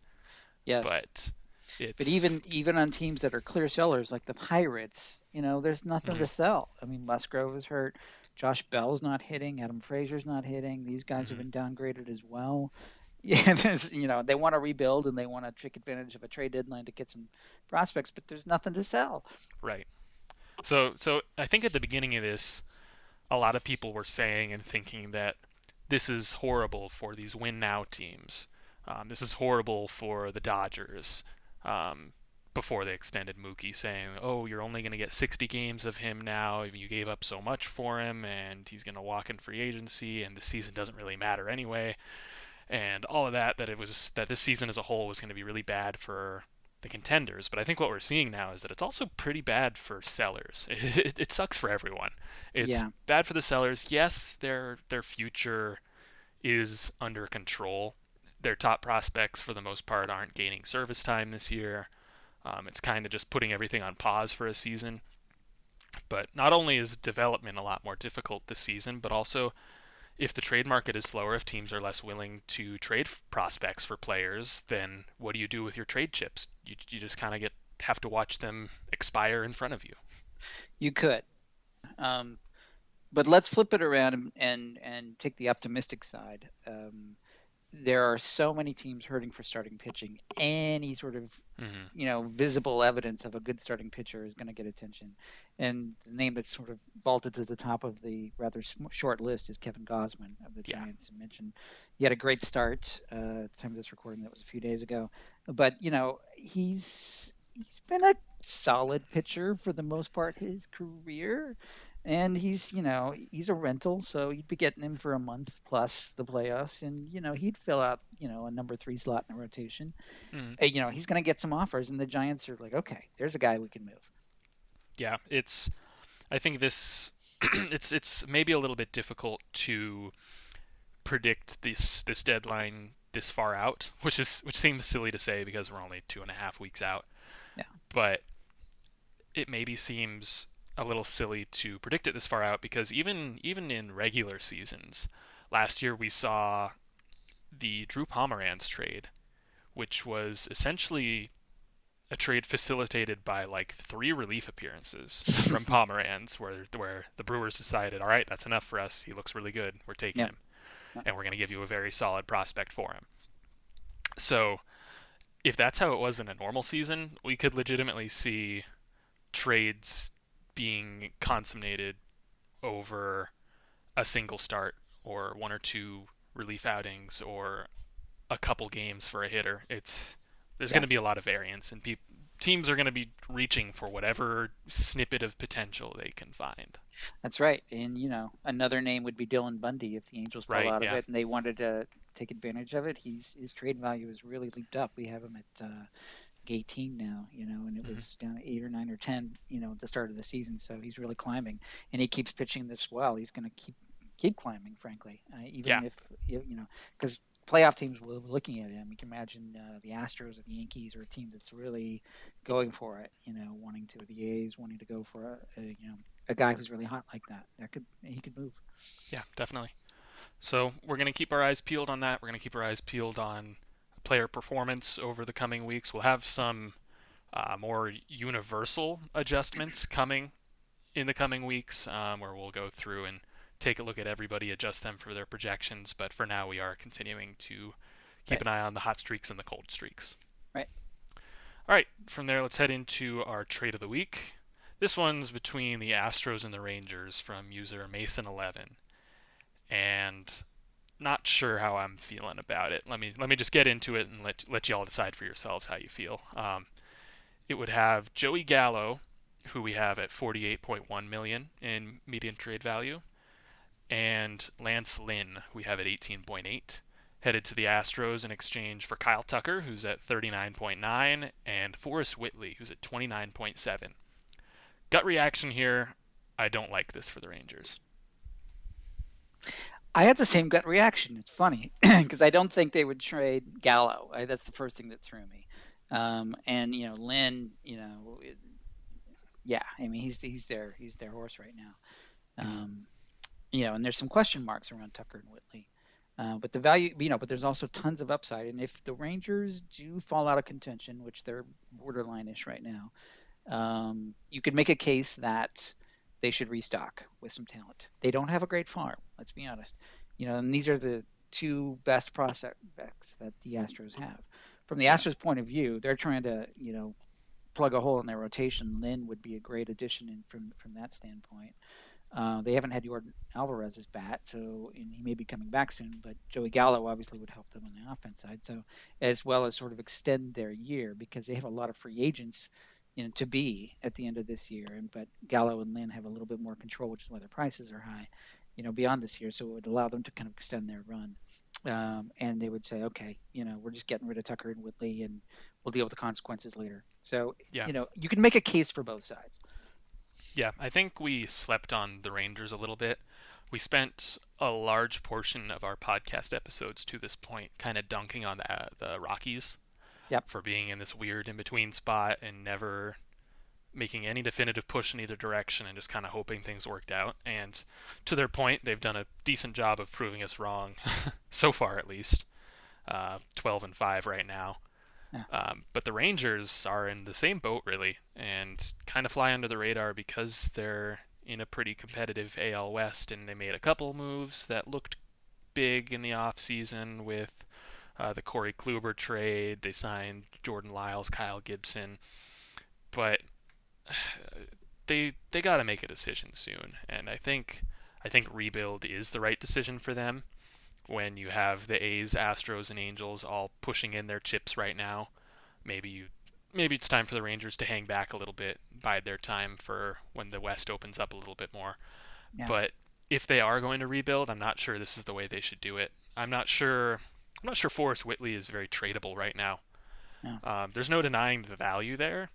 Yes, but. It's... But even even on teams that are clear sellers like the Pirates, you know, there's nothing mm-hmm. to sell. I mean, Musgrove is hurt. Josh Bell's not hitting. Adam Frazier's not hitting. These guys mm-hmm. have been downgraded as well. Yeah, there's you know they want to rebuild and they want to take advantage of a trade deadline to get some prospects, but there's nothing to sell. Right. So so I think at the beginning of this, a lot of people were saying and thinking that this is horrible for these win now teams. Um, this is horrible for the Dodgers. Um, before they extended Mookie, saying, "Oh, you're only going to get 60 games of him now. You gave up so much for him, and he's going to walk in free agency, and the season doesn't really matter anyway." And all of that, that it was that this season as a whole was going to be really bad for the contenders. But I think what we're seeing now is that it's also pretty bad for sellers. It, it, it sucks for everyone. It's yeah. bad for the sellers. Yes, their their future is under control. Their top prospects, for the most part, aren't gaining service time this year. Um, it's kind of just putting everything on pause for a season. But not only is development a lot more difficult this season, but also if the trade market is slower, if teams are less willing to trade prospects for players, then what do you do with your trade chips? You, you just kind of get have to watch them expire in front of you. You could. Um, but let's flip it around and, and, and take the optimistic side. Um, there are so many teams hurting for starting pitching. Any sort of mm-hmm. you know visible evidence of a good starting pitcher is going to get attention. And the name that's sort of vaulted to the top of the rather short list is Kevin Gausman of the Giants. Yeah. mentioned he had a great start uh, at the time of this recording. That was a few days ago. But you know he's he's been a solid pitcher for the most part his career and he's you know he's a rental so you'd be getting him for a month plus the playoffs. And you know he'd fill out you know a number three slot in a rotation. Mm. you know he's going to get some offers and the giants are like okay there's a guy we can move. Yeah it's i think this it's it's maybe a little bit difficult to predict this this deadline this far out which is which seems silly to say because we're only two and a half weeks out. Yeah. But it maybe seems a little silly to predict it this far out because even even in regular seasons, last year we saw the Drew Pomeranz trade, which was essentially a trade facilitated by like three relief appearances from Pomeranz, where where the Brewers decided, all right, that's enough for us. He looks really good. We're taking him, and we're going to give you a very solid prospect for him. So, if that's how it was in a normal season, we could legitimately see trades being consummated over a single start or one or two relief outings or a couple games for a hitter. It's there's yeah. going to be a lot of variance, and pe- teams are going to be reaching for whatever snippet of potential they can find. That's right, and you know another name would be Dylan Bundy if the Angels fell right, out yeah. of it and they wanted to take advantage of it. He's his trade value has really leaped up. We have him at uh, 18 now, you know, and it mm-hmm. was down eight or nine or 10, you know, at the start of the season. So he's really climbing, and he keeps pitching this well. He's going to keep keep climbing, frankly. Uh, even yeah. if you know, because playoff teams will be looking at him. You can imagine uh, the Astros or the Yankees or a team that's really going for it. You know, wanting to the A's wanting to go for a, a you know a guy who's really hot like that. That could he could move. Yeah, definitely. So we're going to keep our eyes peeled on that. We're going to keep our eyes peeled on player performance over the coming weeks. We'll have some uh, more universal adjustments coming in the coming weeks, um, where we'll go through and take a look at everybody, adjust them for their projections. But for now, we are continuing to keep right. an eye on the hot streaks and the cold streaks. Right. All right. From there, let's head into our trade of the week. This one's between the Astros and the Rangers from user Mason11, and not sure how I'm feeling about it. Let me let me just get into it and let let you all decide for yourselves how you feel. Um, it would have Joey Gallo, who we have at 48.1 million in median trade value, and Lance Lynn, we have at 18.8, headed to the Astros in exchange for Kyle Tucker, who's at 39.9, and Forrest Whitley, who's at 29.7. Gut reaction here, I don't like this for the Rangers. I had the same gut reaction. It's funny because I don't think they would trade Gallo. I, that's the first thing that threw me. Um, and you know, Lynn, you know, it, yeah, I mean, he's he's their he's their horse right now. Um, you know, and there's some question marks around Tucker and Whitley. Uh, but the value, you know, but there's also tons of upside. And if the Rangers do fall out of contention, which they're borderline-ish right now, um, you could make a case that they should restock with some talent. They don't have a great farm, let's be honest. You know, and these are the two best prospects that the Astros have. From the Astros' point of view, they're trying to, you know, plug a hole in their rotation. Lynn would be a great addition in, from from that standpoint. Uh, they haven't had Yordan Alvarez's bat, so and he may be coming back soon. But Joey Gallo obviously would help them on the offense side, so as well as sort of extend their year because they have a lot of free agents you know, to be at the end of this year. And but Gallo and Lynn have a little bit more control, which is why their prices are high, you know, beyond this year. So it would allow them to kind of extend their run. Um, and they would say, okay, you know, we're just getting rid of Tucker and Whitley, and we'll deal with the consequences later. So, yeah. you know, you can make a case for both sides. Yeah, I think we slept on the Rangers a little bit. We spent a large portion of our podcast episodes to this point kind of dunking on the, the Rockies yep. for being in this weird in between spot and never making any definitive push in either direction and just kind of hoping things worked out. And to their point, they've done a decent job of proving us wrong, so far at least. Uh, 12 and 5 right now. Yeah. Um, but the Rangers are in the same boat, really, and kind of fly under the radar because they're in a pretty competitive AL West, and they made a couple moves that looked big in the offseason with uh, the Corey Kluber trade. They signed Jordan Lyles, Kyle Gibson, but they they got to make a decision soon. And I think I think rebuild is the right decision for them. When you have the A's, Astros, and Angels all pushing in their chips right now, maybe you maybe it's time for the Rangers to hang back a little bit, bide their time for when the West opens up a little bit more. Yeah. But if they are going to rebuild, I'm not sure this is the way they should do it. I'm not sure I'm not sure Forrest Whitley is very tradable right now. Um, there's no denying the value there.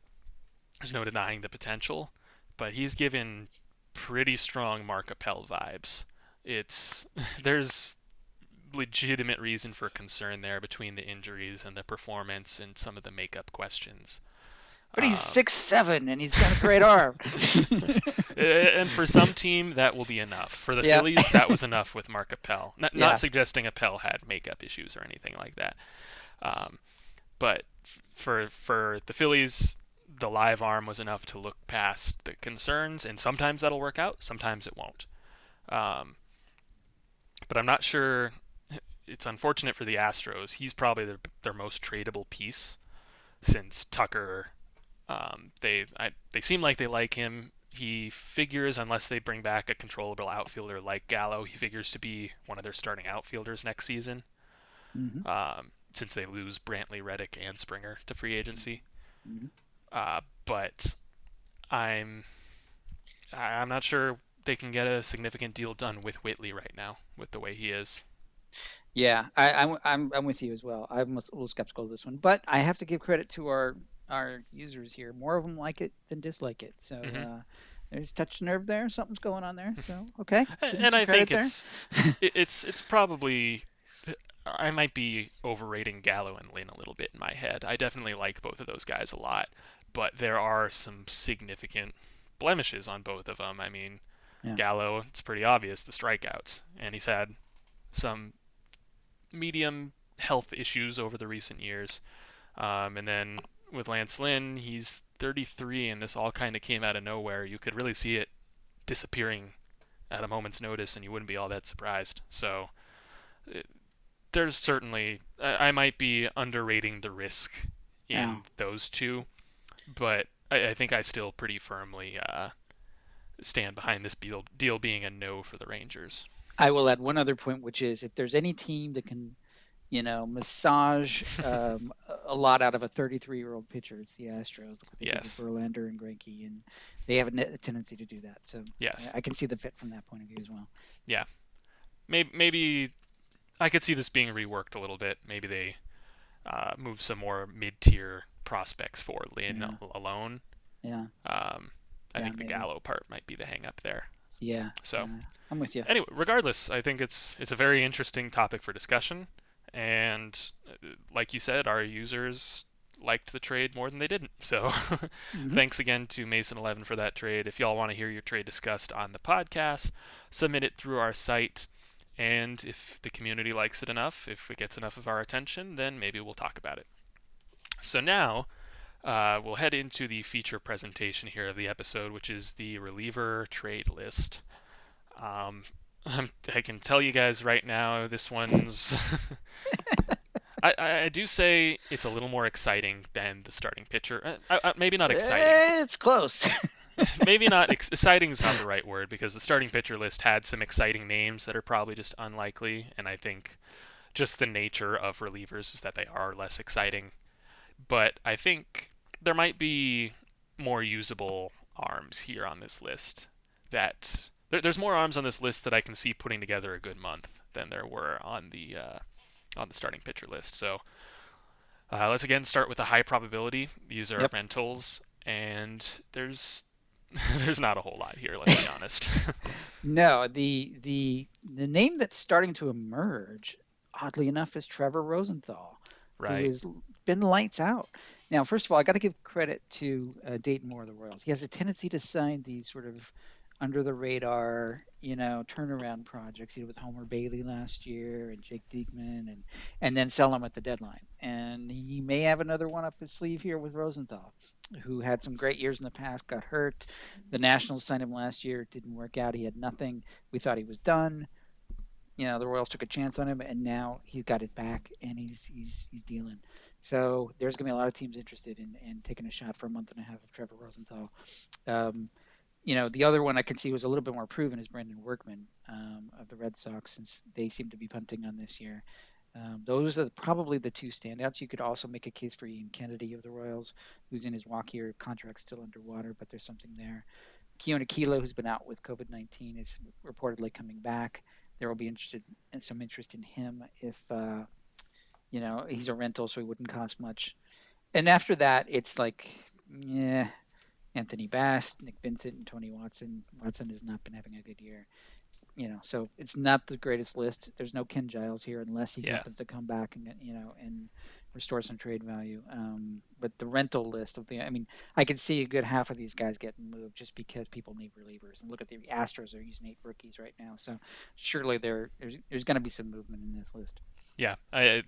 There's no denying the potential, but he's given pretty strong Mark Appel vibes. It's there's legitimate reason for concern there between the injuries and the performance and some of the makeup questions. But he's um, six seven and he's got a great arm. and for some team, that will be enough. For the yeah. Phillies, that was enough with Mark Appel. Not, yeah. not suggesting Appel had makeup issues or anything like that. Um, but for for the Phillies, the live arm was enough to look past the concerns, and sometimes that'll work out, sometimes it won't. Um, but I'm not sure. It's unfortunate for the Astros. He's probably their, their most tradable piece since Tucker um, they I, they seem like they like him. He figures, unless they bring back a controllable outfielder like Gallo, he figures to be one of their starting outfielders next season. Mm-hmm. Um, since they lose Brantley, Reddick, and Springer to free agency. Mm-hmm. Uh, but I'm I'm not sure they can get a significant deal done with Whitley right now, with the way he is. Yeah, I, am I'm, I'm with you as well. I'm a little skeptical of this one, but I have to give credit to our our users here. More of them like it than dislike it. So mm-hmm. uh, there's touch nerve there. Something's going on there. So okay. and I think it's it's it's probably I might be overrating Gallo and Lynn a little bit in my head. I definitely like both of those guys a lot, but there are some significant blemishes on both of them. I mean, yeah. Gallo, it's pretty obvious the strikeouts, and he's had some medium health issues over the recent years. Um, and then with Lance Lynn, he's 33, and this all kind of came out of nowhere. You could really see it disappearing at a moment's notice, and you wouldn't be all that surprised. So it, there's certainly I, I, might be underrating the risk in yeah. those two, but I, I, think I still pretty firmly uh, stand behind this deal, deal being a no for the Rangers. I will add one other point, which is if there's any team that can, you know, massage um, a lot out of a 33 year old pitcher, it's the Astros. Yes. Verlander and Greinke, and they have a tendency to do that. So yes, I, I can see the fit from that point of view as well. Yeah, maybe maybe I could see this being reworked a little bit. Maybe they uh, move some more mid-tier prospects for Lynn yeah. alone. Yeah. Um, I yeah, think maybe. the Gallo part might be the hang up there. Yeah. So yeah, I'm with you. Anyway, regardless, I think it's it's a very interesting topic for discussion, and like you said, our users liked the trade more than they didn't. So mm-hmm. thanks again to Mason Eleven for that trade. If y'all want to hear your trade discussed on the podcast, submit it through our site. And if the community likes it enough, if it gets enough of our attention, then maybe we'll talk about it. So now uh, we'll head into the feature presentation here of the episode, which is the reliever trade list. Um, I can tell you guys right now, this one's. I, I, do say it's a little more exciting than the starting pitcher. Uh, uh, maybe not exciting. It's close. maybe not ex- exciting is not the right word because the starting pitcher list had some exciting names that are probably just unlikely, and I think just the nature of relievers is that they are less exciting. But I think there might be more usable arms here on this list. That there, there's more arms on this list that I can see putting together a good month than there were on the uh, on the starting pitcher list. So uh, let's again start with the high probability. These are yep. rentals, and there's there's not a whole lot here. Let's be honest. no, the the the name that's starting to emerge, oddly enough, is Trevor Rosenthal, right. who has been lights out. Now, first of all, I got to give credit to uh, Dayton Moore of the Royals. He has a tendency to sign these sort of under the radar, you know, turnaround projects. He did with Homer Bailey last year and Jake Diekman, and and then sell them at the deadline. And he may have another one up his sleeve here with Rosenthal, who had some great years in the past, got hurt. The Nationals signed him last year, it didn't work out. He had nothing. We thought he was done. You know, the Royals took a chance on him, and now he's got it back, and he's he's he's dealing. So there's going to be a lot of teams interested in, in taking a shot for a month and a half of Trevor Rosenthal. Um, you know, the other one I can see was a little bit more proven is Brandon Workman um, of the Red Sox, since they seem to be punting on this year. Um, those are probably the two standouts. You could also make a case for Ian Kennedy of the Royals, who's in his walk year contract still underwater, but there's something there. Keone Kela, who's been out with COVID-19, is reportedly coming back. There will be interested in some interest in him if uh, you know, he's a rental, so he wouldn't cost much. And after that, it's like, yeah, Anthony Bass, Nick Vincent, and Tony Watson. Watson has not been having a good year. You know, so it's not the greatest list. There's no Ken Giles here unless he yeah. happens to come back and you know and restore some trade value. Um, but the rental list of the, I mean, I can see a good half of these guys getting moved just because people need relievers. And look at the Astros; are using eight rookies right now, so surely there there's there's going to be some movement in this list. Yeah, I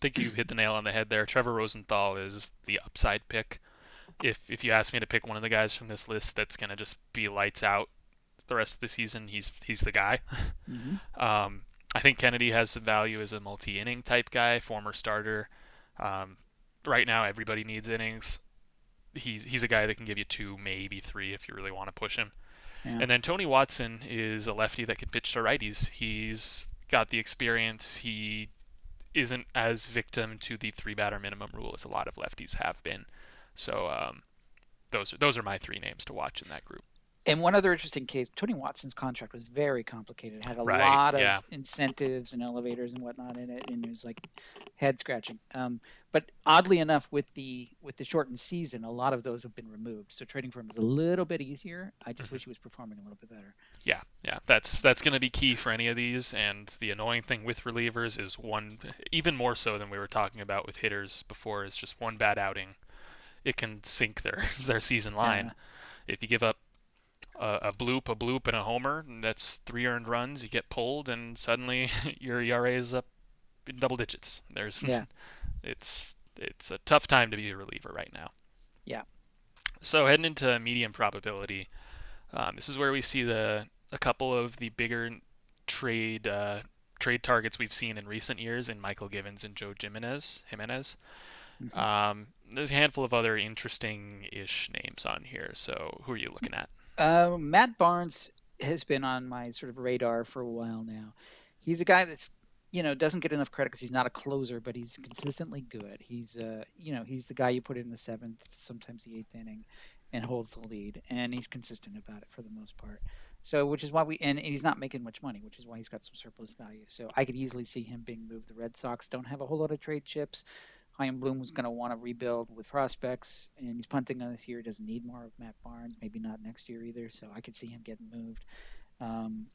think you hit the nail on the head there. Trevor Rosenthal is the upside pick. If if you ask me to pick one of the guys from this list that's gonna just be lights out the rest of the season, he's he's the guy. Mm-hmm. Um, I think Kennedy has some value as a multi-inning type guy, former starter. Um, right now, everybody needs innings. He's he's a guy that can give you two, maybe three, if you really want to push him. Yeah. And then Tony Watson is a lefty that can pitch to righties. He's got the experience. He isn't as victim to the three batter minimum rule as a lot of lefties have been. So um, those are those are my three names to watch in that group. And one other interesting case, Tony Watson's contract was very complicated. It had a Right. lot of Yeah. incentives and elevators and whatnot in it, and it was like head scratching. Um, but oddly enough, with the with the shortened season, a lot of those have been removed. So trading for him is a little bit easier. I just Mhm. wish he was performing a little bit better. Yeah, yeah, that's that's going to be key for any of these. And the annoying thing with relievers is one, even more so than we were talking about with hitters before, is just one bad outing, it can sink their their season line. Yeah. If you give up a, a bloop, a bloop, and a homer, and that's three earned runs, you get pulled, and suddenly your ERA is up in double digits. There's, Yeah. it's it's a tough time to be a reliever right now. Yeah. So heading into medium probability, um, this is where we see the a couple of the bigger trade uh, trade targets we've seen in recent years in Mychal Givens and Joe Jimenez. Jimenez. Um, there's a handful of other interesting-ish names on here. So who are you looking at? Uh, Matt Barnes has been on my sort of radar for a while now. He's a guy that's you know doesn't get enough credit because he's not a closer, but he's consistently good. He's uh you know he's the guy you put in the seventh, sometimes the eighth inning, and holds the lead, and he's consistent about it for the most part. So which is why we and, and he's not making much money, which is why he's got some surplus value. So I could easily see him being moved. The Red Sox don't have a whole lot of trade chips. Chaim Bloom was going to want to rebuild with prospects, and he's punting on this year. He doesn't need more of Matt Barnes. Maybe not next year either. So I could see him getting moved. Um,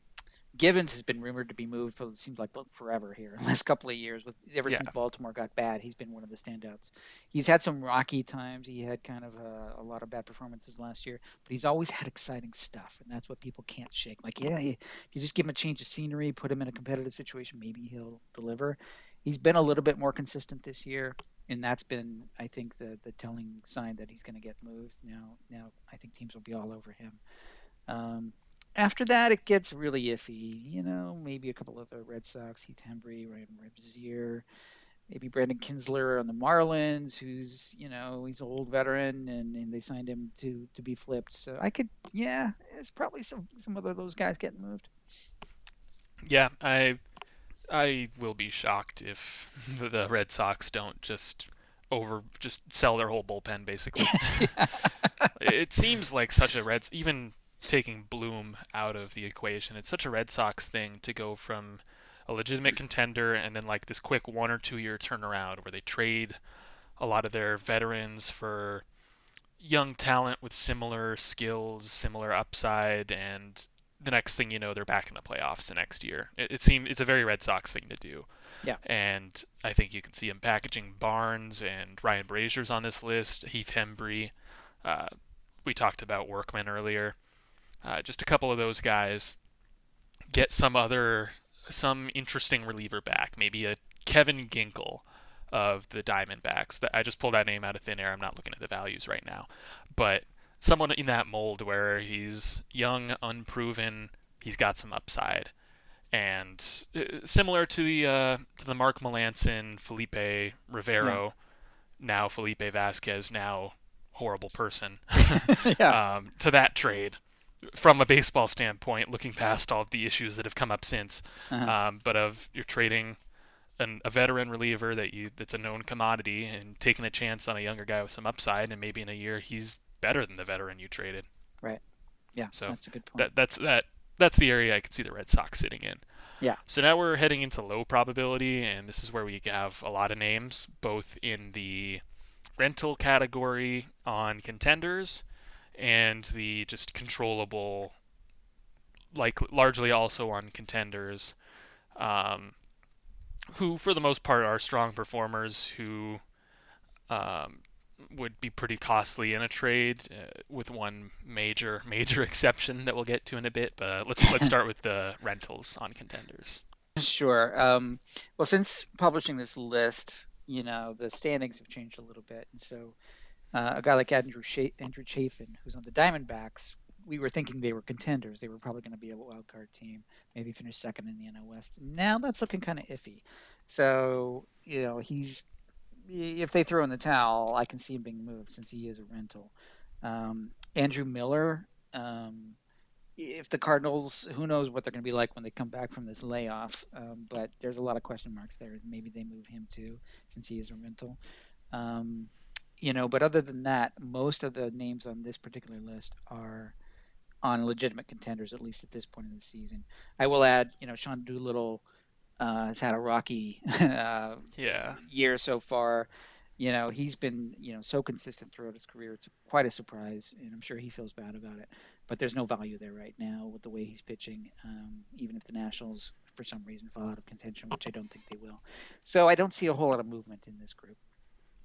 Givens has been rumored to be moved for it seems like forever here, the last couple of years. With ever Yeah. since Baltimore got bad, he's been one of the standouts. He's had some rocky times. He had kind of a, a lot of bad performances last year, but he's always had exciting stuff, and that's what people can't shake. Like, yeah, you just give him a change of scenery, put him in a competitive situation, maybe he'll deliver. He's been a little bit more consistent this year, and that's been, I think, the the telling sign that he's going to get moved. Now, now I think teams will be all over him. Um, after that, it gets really iffy. You know, maybe a couple of the Red Sox, Heath Hembree, Ryan Brasier, maybe Brandon Kintzler on the Marlins, who's you know he's an old veteran, and, and they signed him to to be flipped. So I could, yeah, it's probably some some of those guys getting moved. Yeah, I I will be shocked if the Red Sox don't just over just sell their whole bullpen basically. it seems like such a Reds even taking Bloom out of the equation, it's such a Red Sox thing to go from a legitimate contender and then like this quick one or two year turnaround where they trade a lot of their veterans for young talent with similar skills, similar upside, and the next thing you know, they're back in the playoffs the next year. It, it seems it's a very Red Sox thing to do. Yeah. And I think you can see him packaging Barnes and Ryan Brasier's on this list, Heath Hembree. Uh, we talked about Workman earlier. Uh, just a couple of those guys. Get some other, some interesting reliever back. Maybe a Kevin Ginkel of the Diamondbacks. That I just pulled that name out of thin air. I'm not looking at the values right now, but someone in that mold where he's young, unproven, he's got some upside, and uh, similar to the uh, to the Mark Melancon, Felipe Rivero, now Felipe Vasquez, now horrible person, yeah, um, to that trade. From a baseball standpoint, looking past all of the issues that have come up since, uh-huh. um, but of you're trading an, a veteran reliever that you that's a known commodity and taking a chance on a younger guy with some upside, and maybe in a year he's better than the veteran you traded. Right. Yeah. so that's a good point. That that's that that's the area I could see the Red Sox sitting in. Yeah. So now we're heading into low probability, and this is where we have a lot of names, both in the rental category on contenders and the just controllable, like largely also on contenders, um, who for the most part are strong performers who um, would be pretty costly in a trade, uh, with one major major exception that we'll get to in a bit. But uh, let's let's start with the rentals on contenders. Sure. Um, well, since publishing this list, you know, the standings have changed a little bit, and so uh, a guy like Andrew Sha- Andrew Chafin, who's on the Diamondbacks, we were thinking they were contenders. They were probably going to be a wild card team, maybe finish second in the NL West. Now that's looking kind of iffy. So you know, he's if they throw in the towel, I can see him being moved since he is a rental. Um, Andrew Miller. Um, if the Cardinals, who knows what they're going to be like when they come back from this layoff, um, but there's a lot of question marks there. Maybe they move him too, since he is a rental. Um, you know, but other than that, most of the names on this particular list are on legitimate contenders, at least at this point in the season. I will add, you know, Sean Doolittle uh, has had a rocky uh, yeah. year so far. You know, he's been, you know, so consistent throughout his career. It's quite a surprise, and I'm sure he feels bad about it. But there's no value there right now with the way he's pitching, um, even if the Nationals, for some reason, fall out of contention, which I don't think they will. So I don't see a whole lot of movement in this group.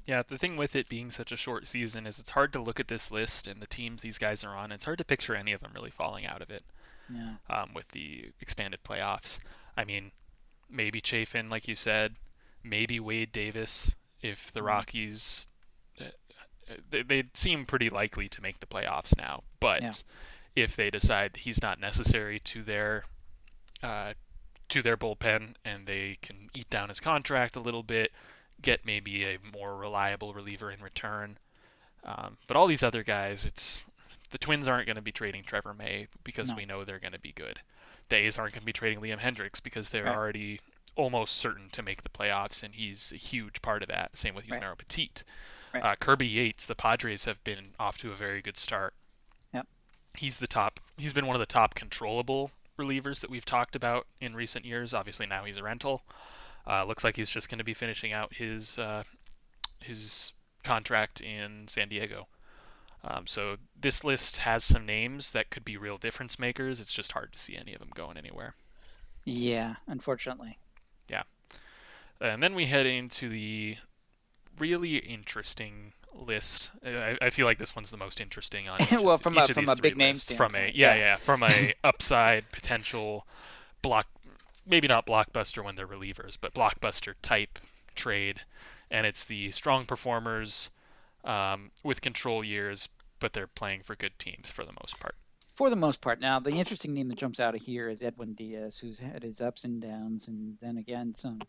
Yeah, the thing with it being such a short season is it's hard to look at this list and the teams these guys are on. It's hard to picture any of them really falling out of it. Yeah. Um, with the expanded playoffs, I mean, maybe Chafin, like you said, maybe Wade Davis if the mm-hmm. Rockies. Uh, they, they seem pretty likely to make the playoffs now, but yeah. if they decide he's not necessary to their uh, to their bullpen and they can eat down his contract a little bit, get maybe a more reliable reliever in return. Um, but all these other guys, it's the Twins aren't going to be trading Trevor May because no. we know they're going to be good. The A's aren't going to be trading Liam Hendriks because they're right. already almost certain to make the playoffs, and he's a huge part of that. Same with Yusmeiro right. Petit. Right. Uh, Kirby Yates, the Padres have been off to a very good start. Yep. He's the top. He's been one of the top controllable relievers that we've talked about in recent years. Obviously now he's a rental. Uh, looks like he's just going to be finishing out his uh, his contract in San Diego. Um, so this list has some names that could be real difference makers. It's just hard to see any of them going anywhere. Yeah, unfortunately. Yeah. And then we head into the really interesting list. I, I feel like this one's the most interesting on well from a from a big name From a yeah, yeah yeah from a upside potential block maybe not blockbuster when they're relievers, but blockbuster type trade, and it's the strong performers um, with control years, but they're playing for good teams for the most part. For the most part. Now, the interesting name that jumps out of here is Edwin Diaz, who's had his ups and downs, and then again some.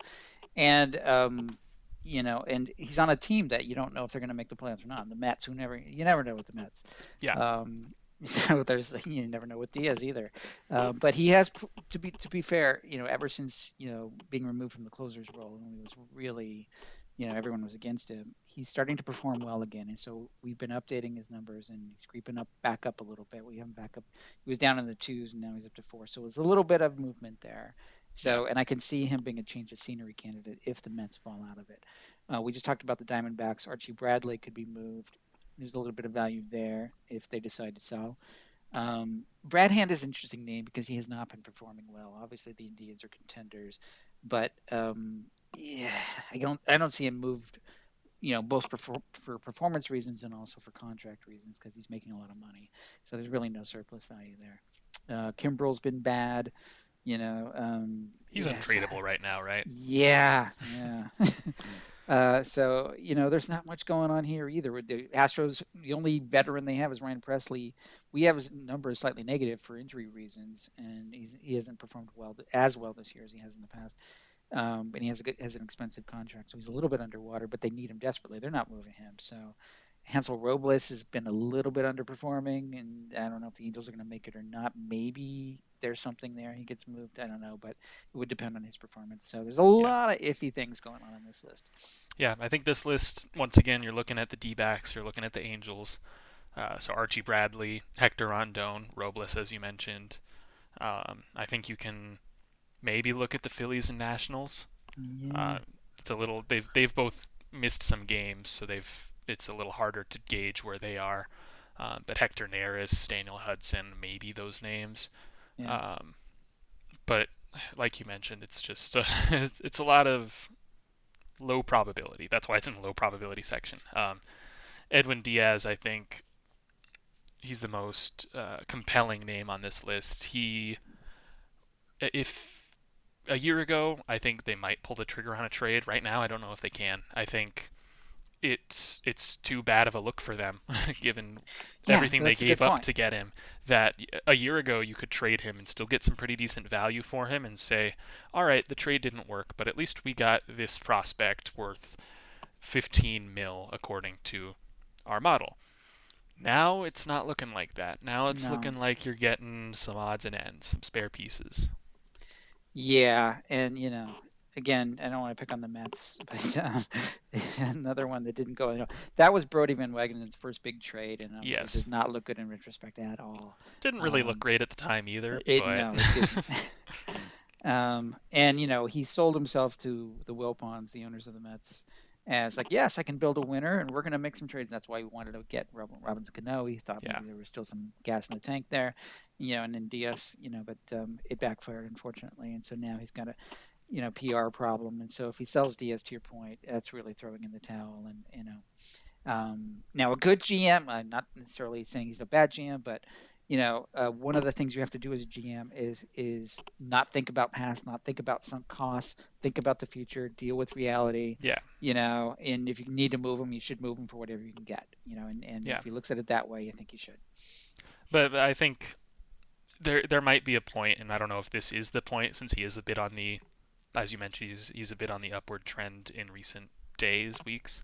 And um, you know, and he's on a team that you don't know if they're going to make the playoffs or not. The Mets, who never, you never know with the Mets. Yeah. Um, So there's you never know with Diaz either, uh, but he has to be to be fair, you know, ever since you know being removed from the closer's role and he was really, you know, everyone was against him. He's starting to perform well again, and so we've been updating his numbers and he's creeping up back up a little bit. We haven't back up. He was down in the twos and now he's up to four, so it's a little bit of movement there. So, and I can see him being a change of scenery candidate if the Mets fall out of it. Uh, we just talked about the Diamondbacks. Archie Bradley could be moved there's a little bit of value there if they decide to sell. Um, Brad Hand is an interesting name because he has not been performing well. Obviously, the Indians are contenders, but um, yeah, I don't I don't see him moved. You know, both for, for performance reasons and also for contract reasons because he's making a lot of money. So there's really no surplus value there. Uh, Kimbrel's been bad. You know, um, he's yes. untradeable right now, right? Yeah, yeah. Uh, so you know, there's not much going on here either. With the Astros, the only veteran they have is Ryan Pressly. We have his number is slightly negative for injury reasons, and he's, he hasn't performed well as well this year as he has in the past. Um, and he has a good, has an expensive contract, so he's a little bit underwater. But they need him desperately. They're not moving him. So Hansel Robles has been a little bit underperforming, and I don't know if the Angels are going to make it or not. Maybe there's something there. He gets moved. I don't know, but it would depend on his performance. So there's a lot of iffy things going on in this list. Yeah, I think this list once again you're looking at the D-backs, you're looking at the Angels. Uh, so Archie Bradley, Hector Rondon, Robles, as you mentioned. Um, I think you can maybe look at the Phillies and Nationals. Yeah. Uh, it's a little they've they've both missed some games, so they've it's a little harder to gauge where they are. Uh, but Hector Neris, Daniel Hudson, maybe those names. Yeah. Um, but like you mentioned, it's just uh, it's, it's, a lot of low probability. That's why it's in the low probability section. Um, Edwin Diaz, I think, he's the most uh, compelling name on this list. He, if a year ago, I think they might pull the trigger on a trade. Right now, I don't know if they can. I think it's it's too bad of a look for them, given yeah, everything they gave up to get him. That a year ago you could trade him and still get some pretty decent value for him, and say, all right, the trade didn't work, but at least we got this prospect worth 15 mil according to our model. Now it's not looking like that. Now it's no. looking like you're getting some odds and ends, some spare pieces. Yeah, and you know, again, I don't want to pick on the Mets, but um, another one that didn't go. You know, that was Brodie Van Wagenen's first big trade, and obviously Yes. does not look good in retrospect at all. Didn't really look Um, great at the time either, It, but no, it didn't. um, and you know, he sold himself to the Wilpons, the owners of the Mets, as like, yes, I can build a winner, and we're going to make some trades. And That's why we wanted to get Rob- Robinson Cano. He thought Yeah. maybe there was still some gas in the tank there, you know, and then Diaz, you know, but um, it backfired unfortunately, and so now he's got a, you know, PR problem, and so if he sells Diaz, to your point, that's really throwing in the towel, and you know. Um, now, a good GM, I'm not necessarily saying he's a bad GM, but you know, uh, one of the things you have to do as a GM is is not think about past, not think about sunk costs, think about the future, deal with reality. Yeah. You know, and if you need to move them, you should move them for whatever you can get. You know, and, and Yeah. if he looks at it that way, I think you should. but I think there there might be a point, and I don't know if this is the point, since he is a bit on the, as you mentioned, he's he's a bit on the upward trend in recent days, weeks.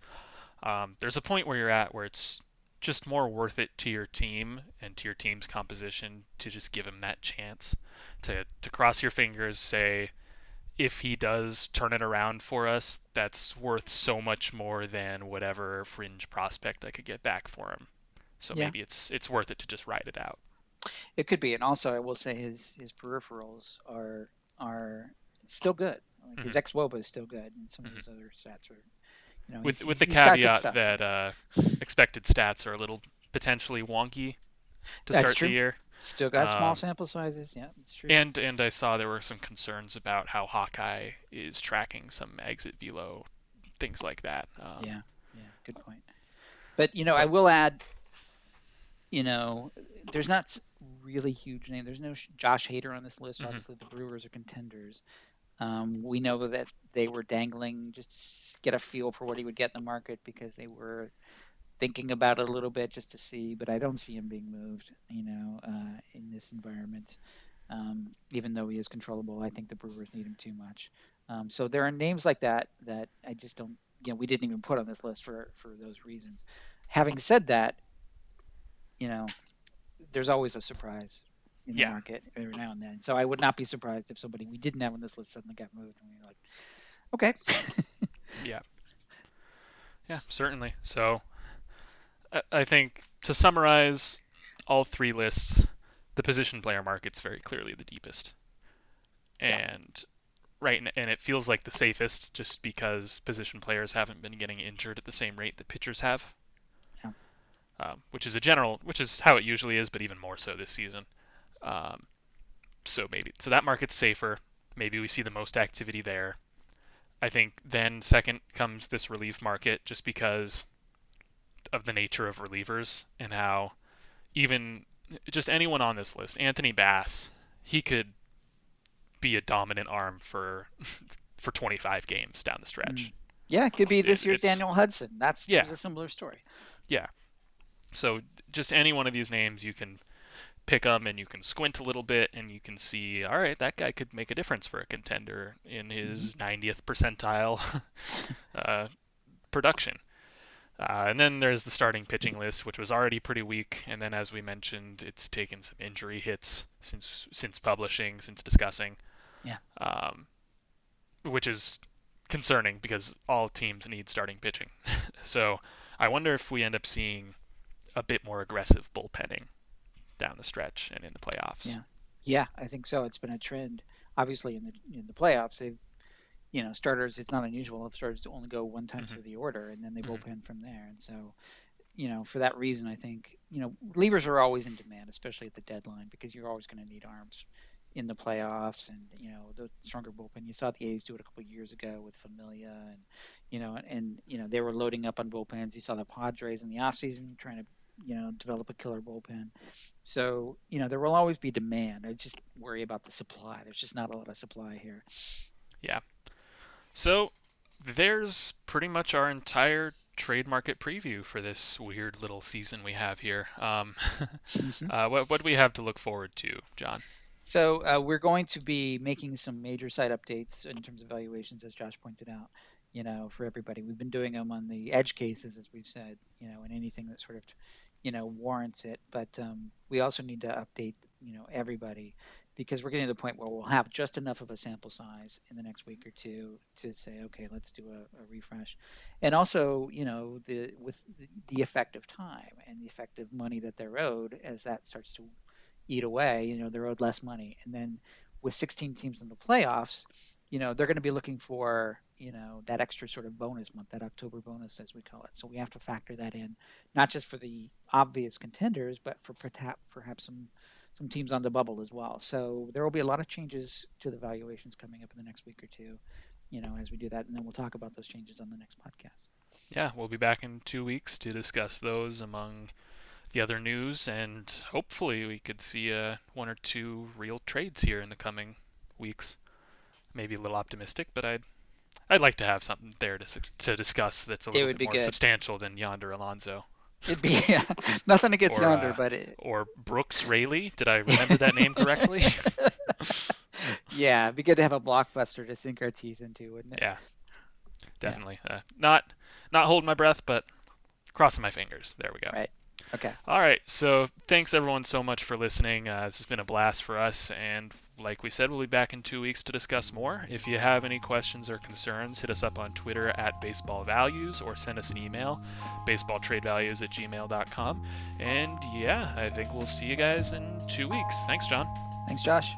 Um, there's a point where you're at where it's just more worth it to your team and to your team's composition to just give him that chance to to cross your fingers, say if he does turn it around for us, that's worth so much more than whatever fringe prospect I could get back for him. So Yeah. maybe it's it's worth it to just ride it out. It could be, and also I will say his his peripherals are are still good. Like his ex woba is still good, and some of Mhm. his other stats are, you know, with he's- with the he's got good caveat that uh, expected stats are a little potentially wonky to That's start true. the year. still got small um, sample sizes. Yeah, it's true. And and I saw there were some concerns about how Hawkeye is tracking some exit velo, things like that. Um, Yeah, yeah, good point. But you know, I will add, you know, there's not really huge name. There's no Josh Hader on this list. Mhm. Obviously, the Brewers are contenders. Um, we know that they were dangling just get a feel for what he would get in the market because they were thinking about it a little bit just to see. But I don't see him being moved, you know, uh, in this environment. Um, even though he is controllable, I think the Brewers need him too much. Um, so there are names like that that I just don't you know we didn't even put on this list for for those reasons. Having said that, you know, there's always a surprise in the Yeah. market every now and then. So I would not be surprised if somebody we didn't have on this list suddenly got moved and we were like, okay, Yeah, Yeah, certainly. So I, I think to summarize all three lists, the position player market's very clearly the deepest. Yeah. And right and- and it feels like the safest just because position players haven't been getting injured at the same rate that pitchers have. Um, which is a general which is how it usually is, but even more so this season. Um, so maybe so that market's safer. Maybe we see the most activity there. I think then second comes this relief market just because of the nature of relievers and how even just anyone on this list, Anthony Bass, he could be a dominant arm for for 25 games down the stretch. Mm. yeah, it could be this It- year's Daniel Hudson. That's Yeah. a similar story. Yeah. So just any one of these names you can pick them and you can squint a little bit and you can see, all right, that guy could make a difference for a contender in his 90th percentile uh, production. Uh, and then there's the starting pitching list, which was already pretty weak. And then, as we mentioned, it's taken some injury hits since since publishing, since discussing. Yeah. Um, which is concerning because all teams need starting pitching. so I wonder if we end up seeing a bit more aggressive bullpenning down the stretch and in the playoffs. Yeah. Yeah, I think so. It's been a trend. Obviously, in the in the playoffs, they've you know starters. It's not unusual if starters to only go one time Mhm. through the order and then they Mhm. bullpen from there. And so, you know, for that reason, I think you know levers are always in demand, especially at the deadline, because you're always going to need arms in the playoffs and you know the stronger bullpen. You saw the A's do it a couple of years ago with Familia and you know and you know they were loading up on bullpens. You saw the Padres in the offseason trying to you know develop a killer bullpen. So you know there will always be demand. I just worry about the supply. There's just not a lot of supply here. Yeah. So there's pretty much our entire trade market preview for this weird little season we have here. Um, uh, what, what do we have to look forward to, John? So uh, we're going to be making some major site updates in terms of valuations, as Josh pointed out. You know, for everybody, we've been doing them on the edge cases, as we've said. You know, and anything that sort of, you know, warrants it. But um, we also need to update, you know, everybody because we're getting to the point where we'll have just enough of a sample size in the next week or two to say, okay, let's do a, a refresh. And also, you know, the with the effect of time and the effect of money that they're owed as that starts to eat away, you know, they're owed less money. And then with 16 teams in the playoffs, you know, they're going to be looking for, you know, that extra sort of bonus month, that October bonus, as we call it. So we have to factor that in, not just for the obvious contenders, but for perhaps some some teams on the bubble as well. So there will be a lot of changes to the valuations coming up in the next week or two, you know, as we do that, and then we'll talk about those changes on the next podcast. Yeah, we'll be back in two weeks to discuss those among the other news, and hopefully we could see uh, one or two real trades here in the coming weeks. Maybe a little optimistic, but I'd I'd like to have something there to to discuss that's a little bit more good. substantial than Yonder Alonso. It'd be yeah, nothing against or, Yonder, uh, but it... or Brooks Raley. Did I remember that name correctly? yeah, it'd be good to have a blockbuster to sink our teeth into, wouldn't it? Yeah, definitely. Yeah. Uh, not not holding my breath, but crossing my fingers. There we go. Right. Okay. All right. So thanks everyone so much for listening. Uh, this has been a blast for us, and like we said, we'll be back in two weeks to discuss more. If you have any questions or concerns, hit us up on Twitter at Baseball Values or send us an email, baseballtradevalues at gmail.com. And yeah, I think we'll see you guys in two weeks. Thanks, John. Thanks, Josh.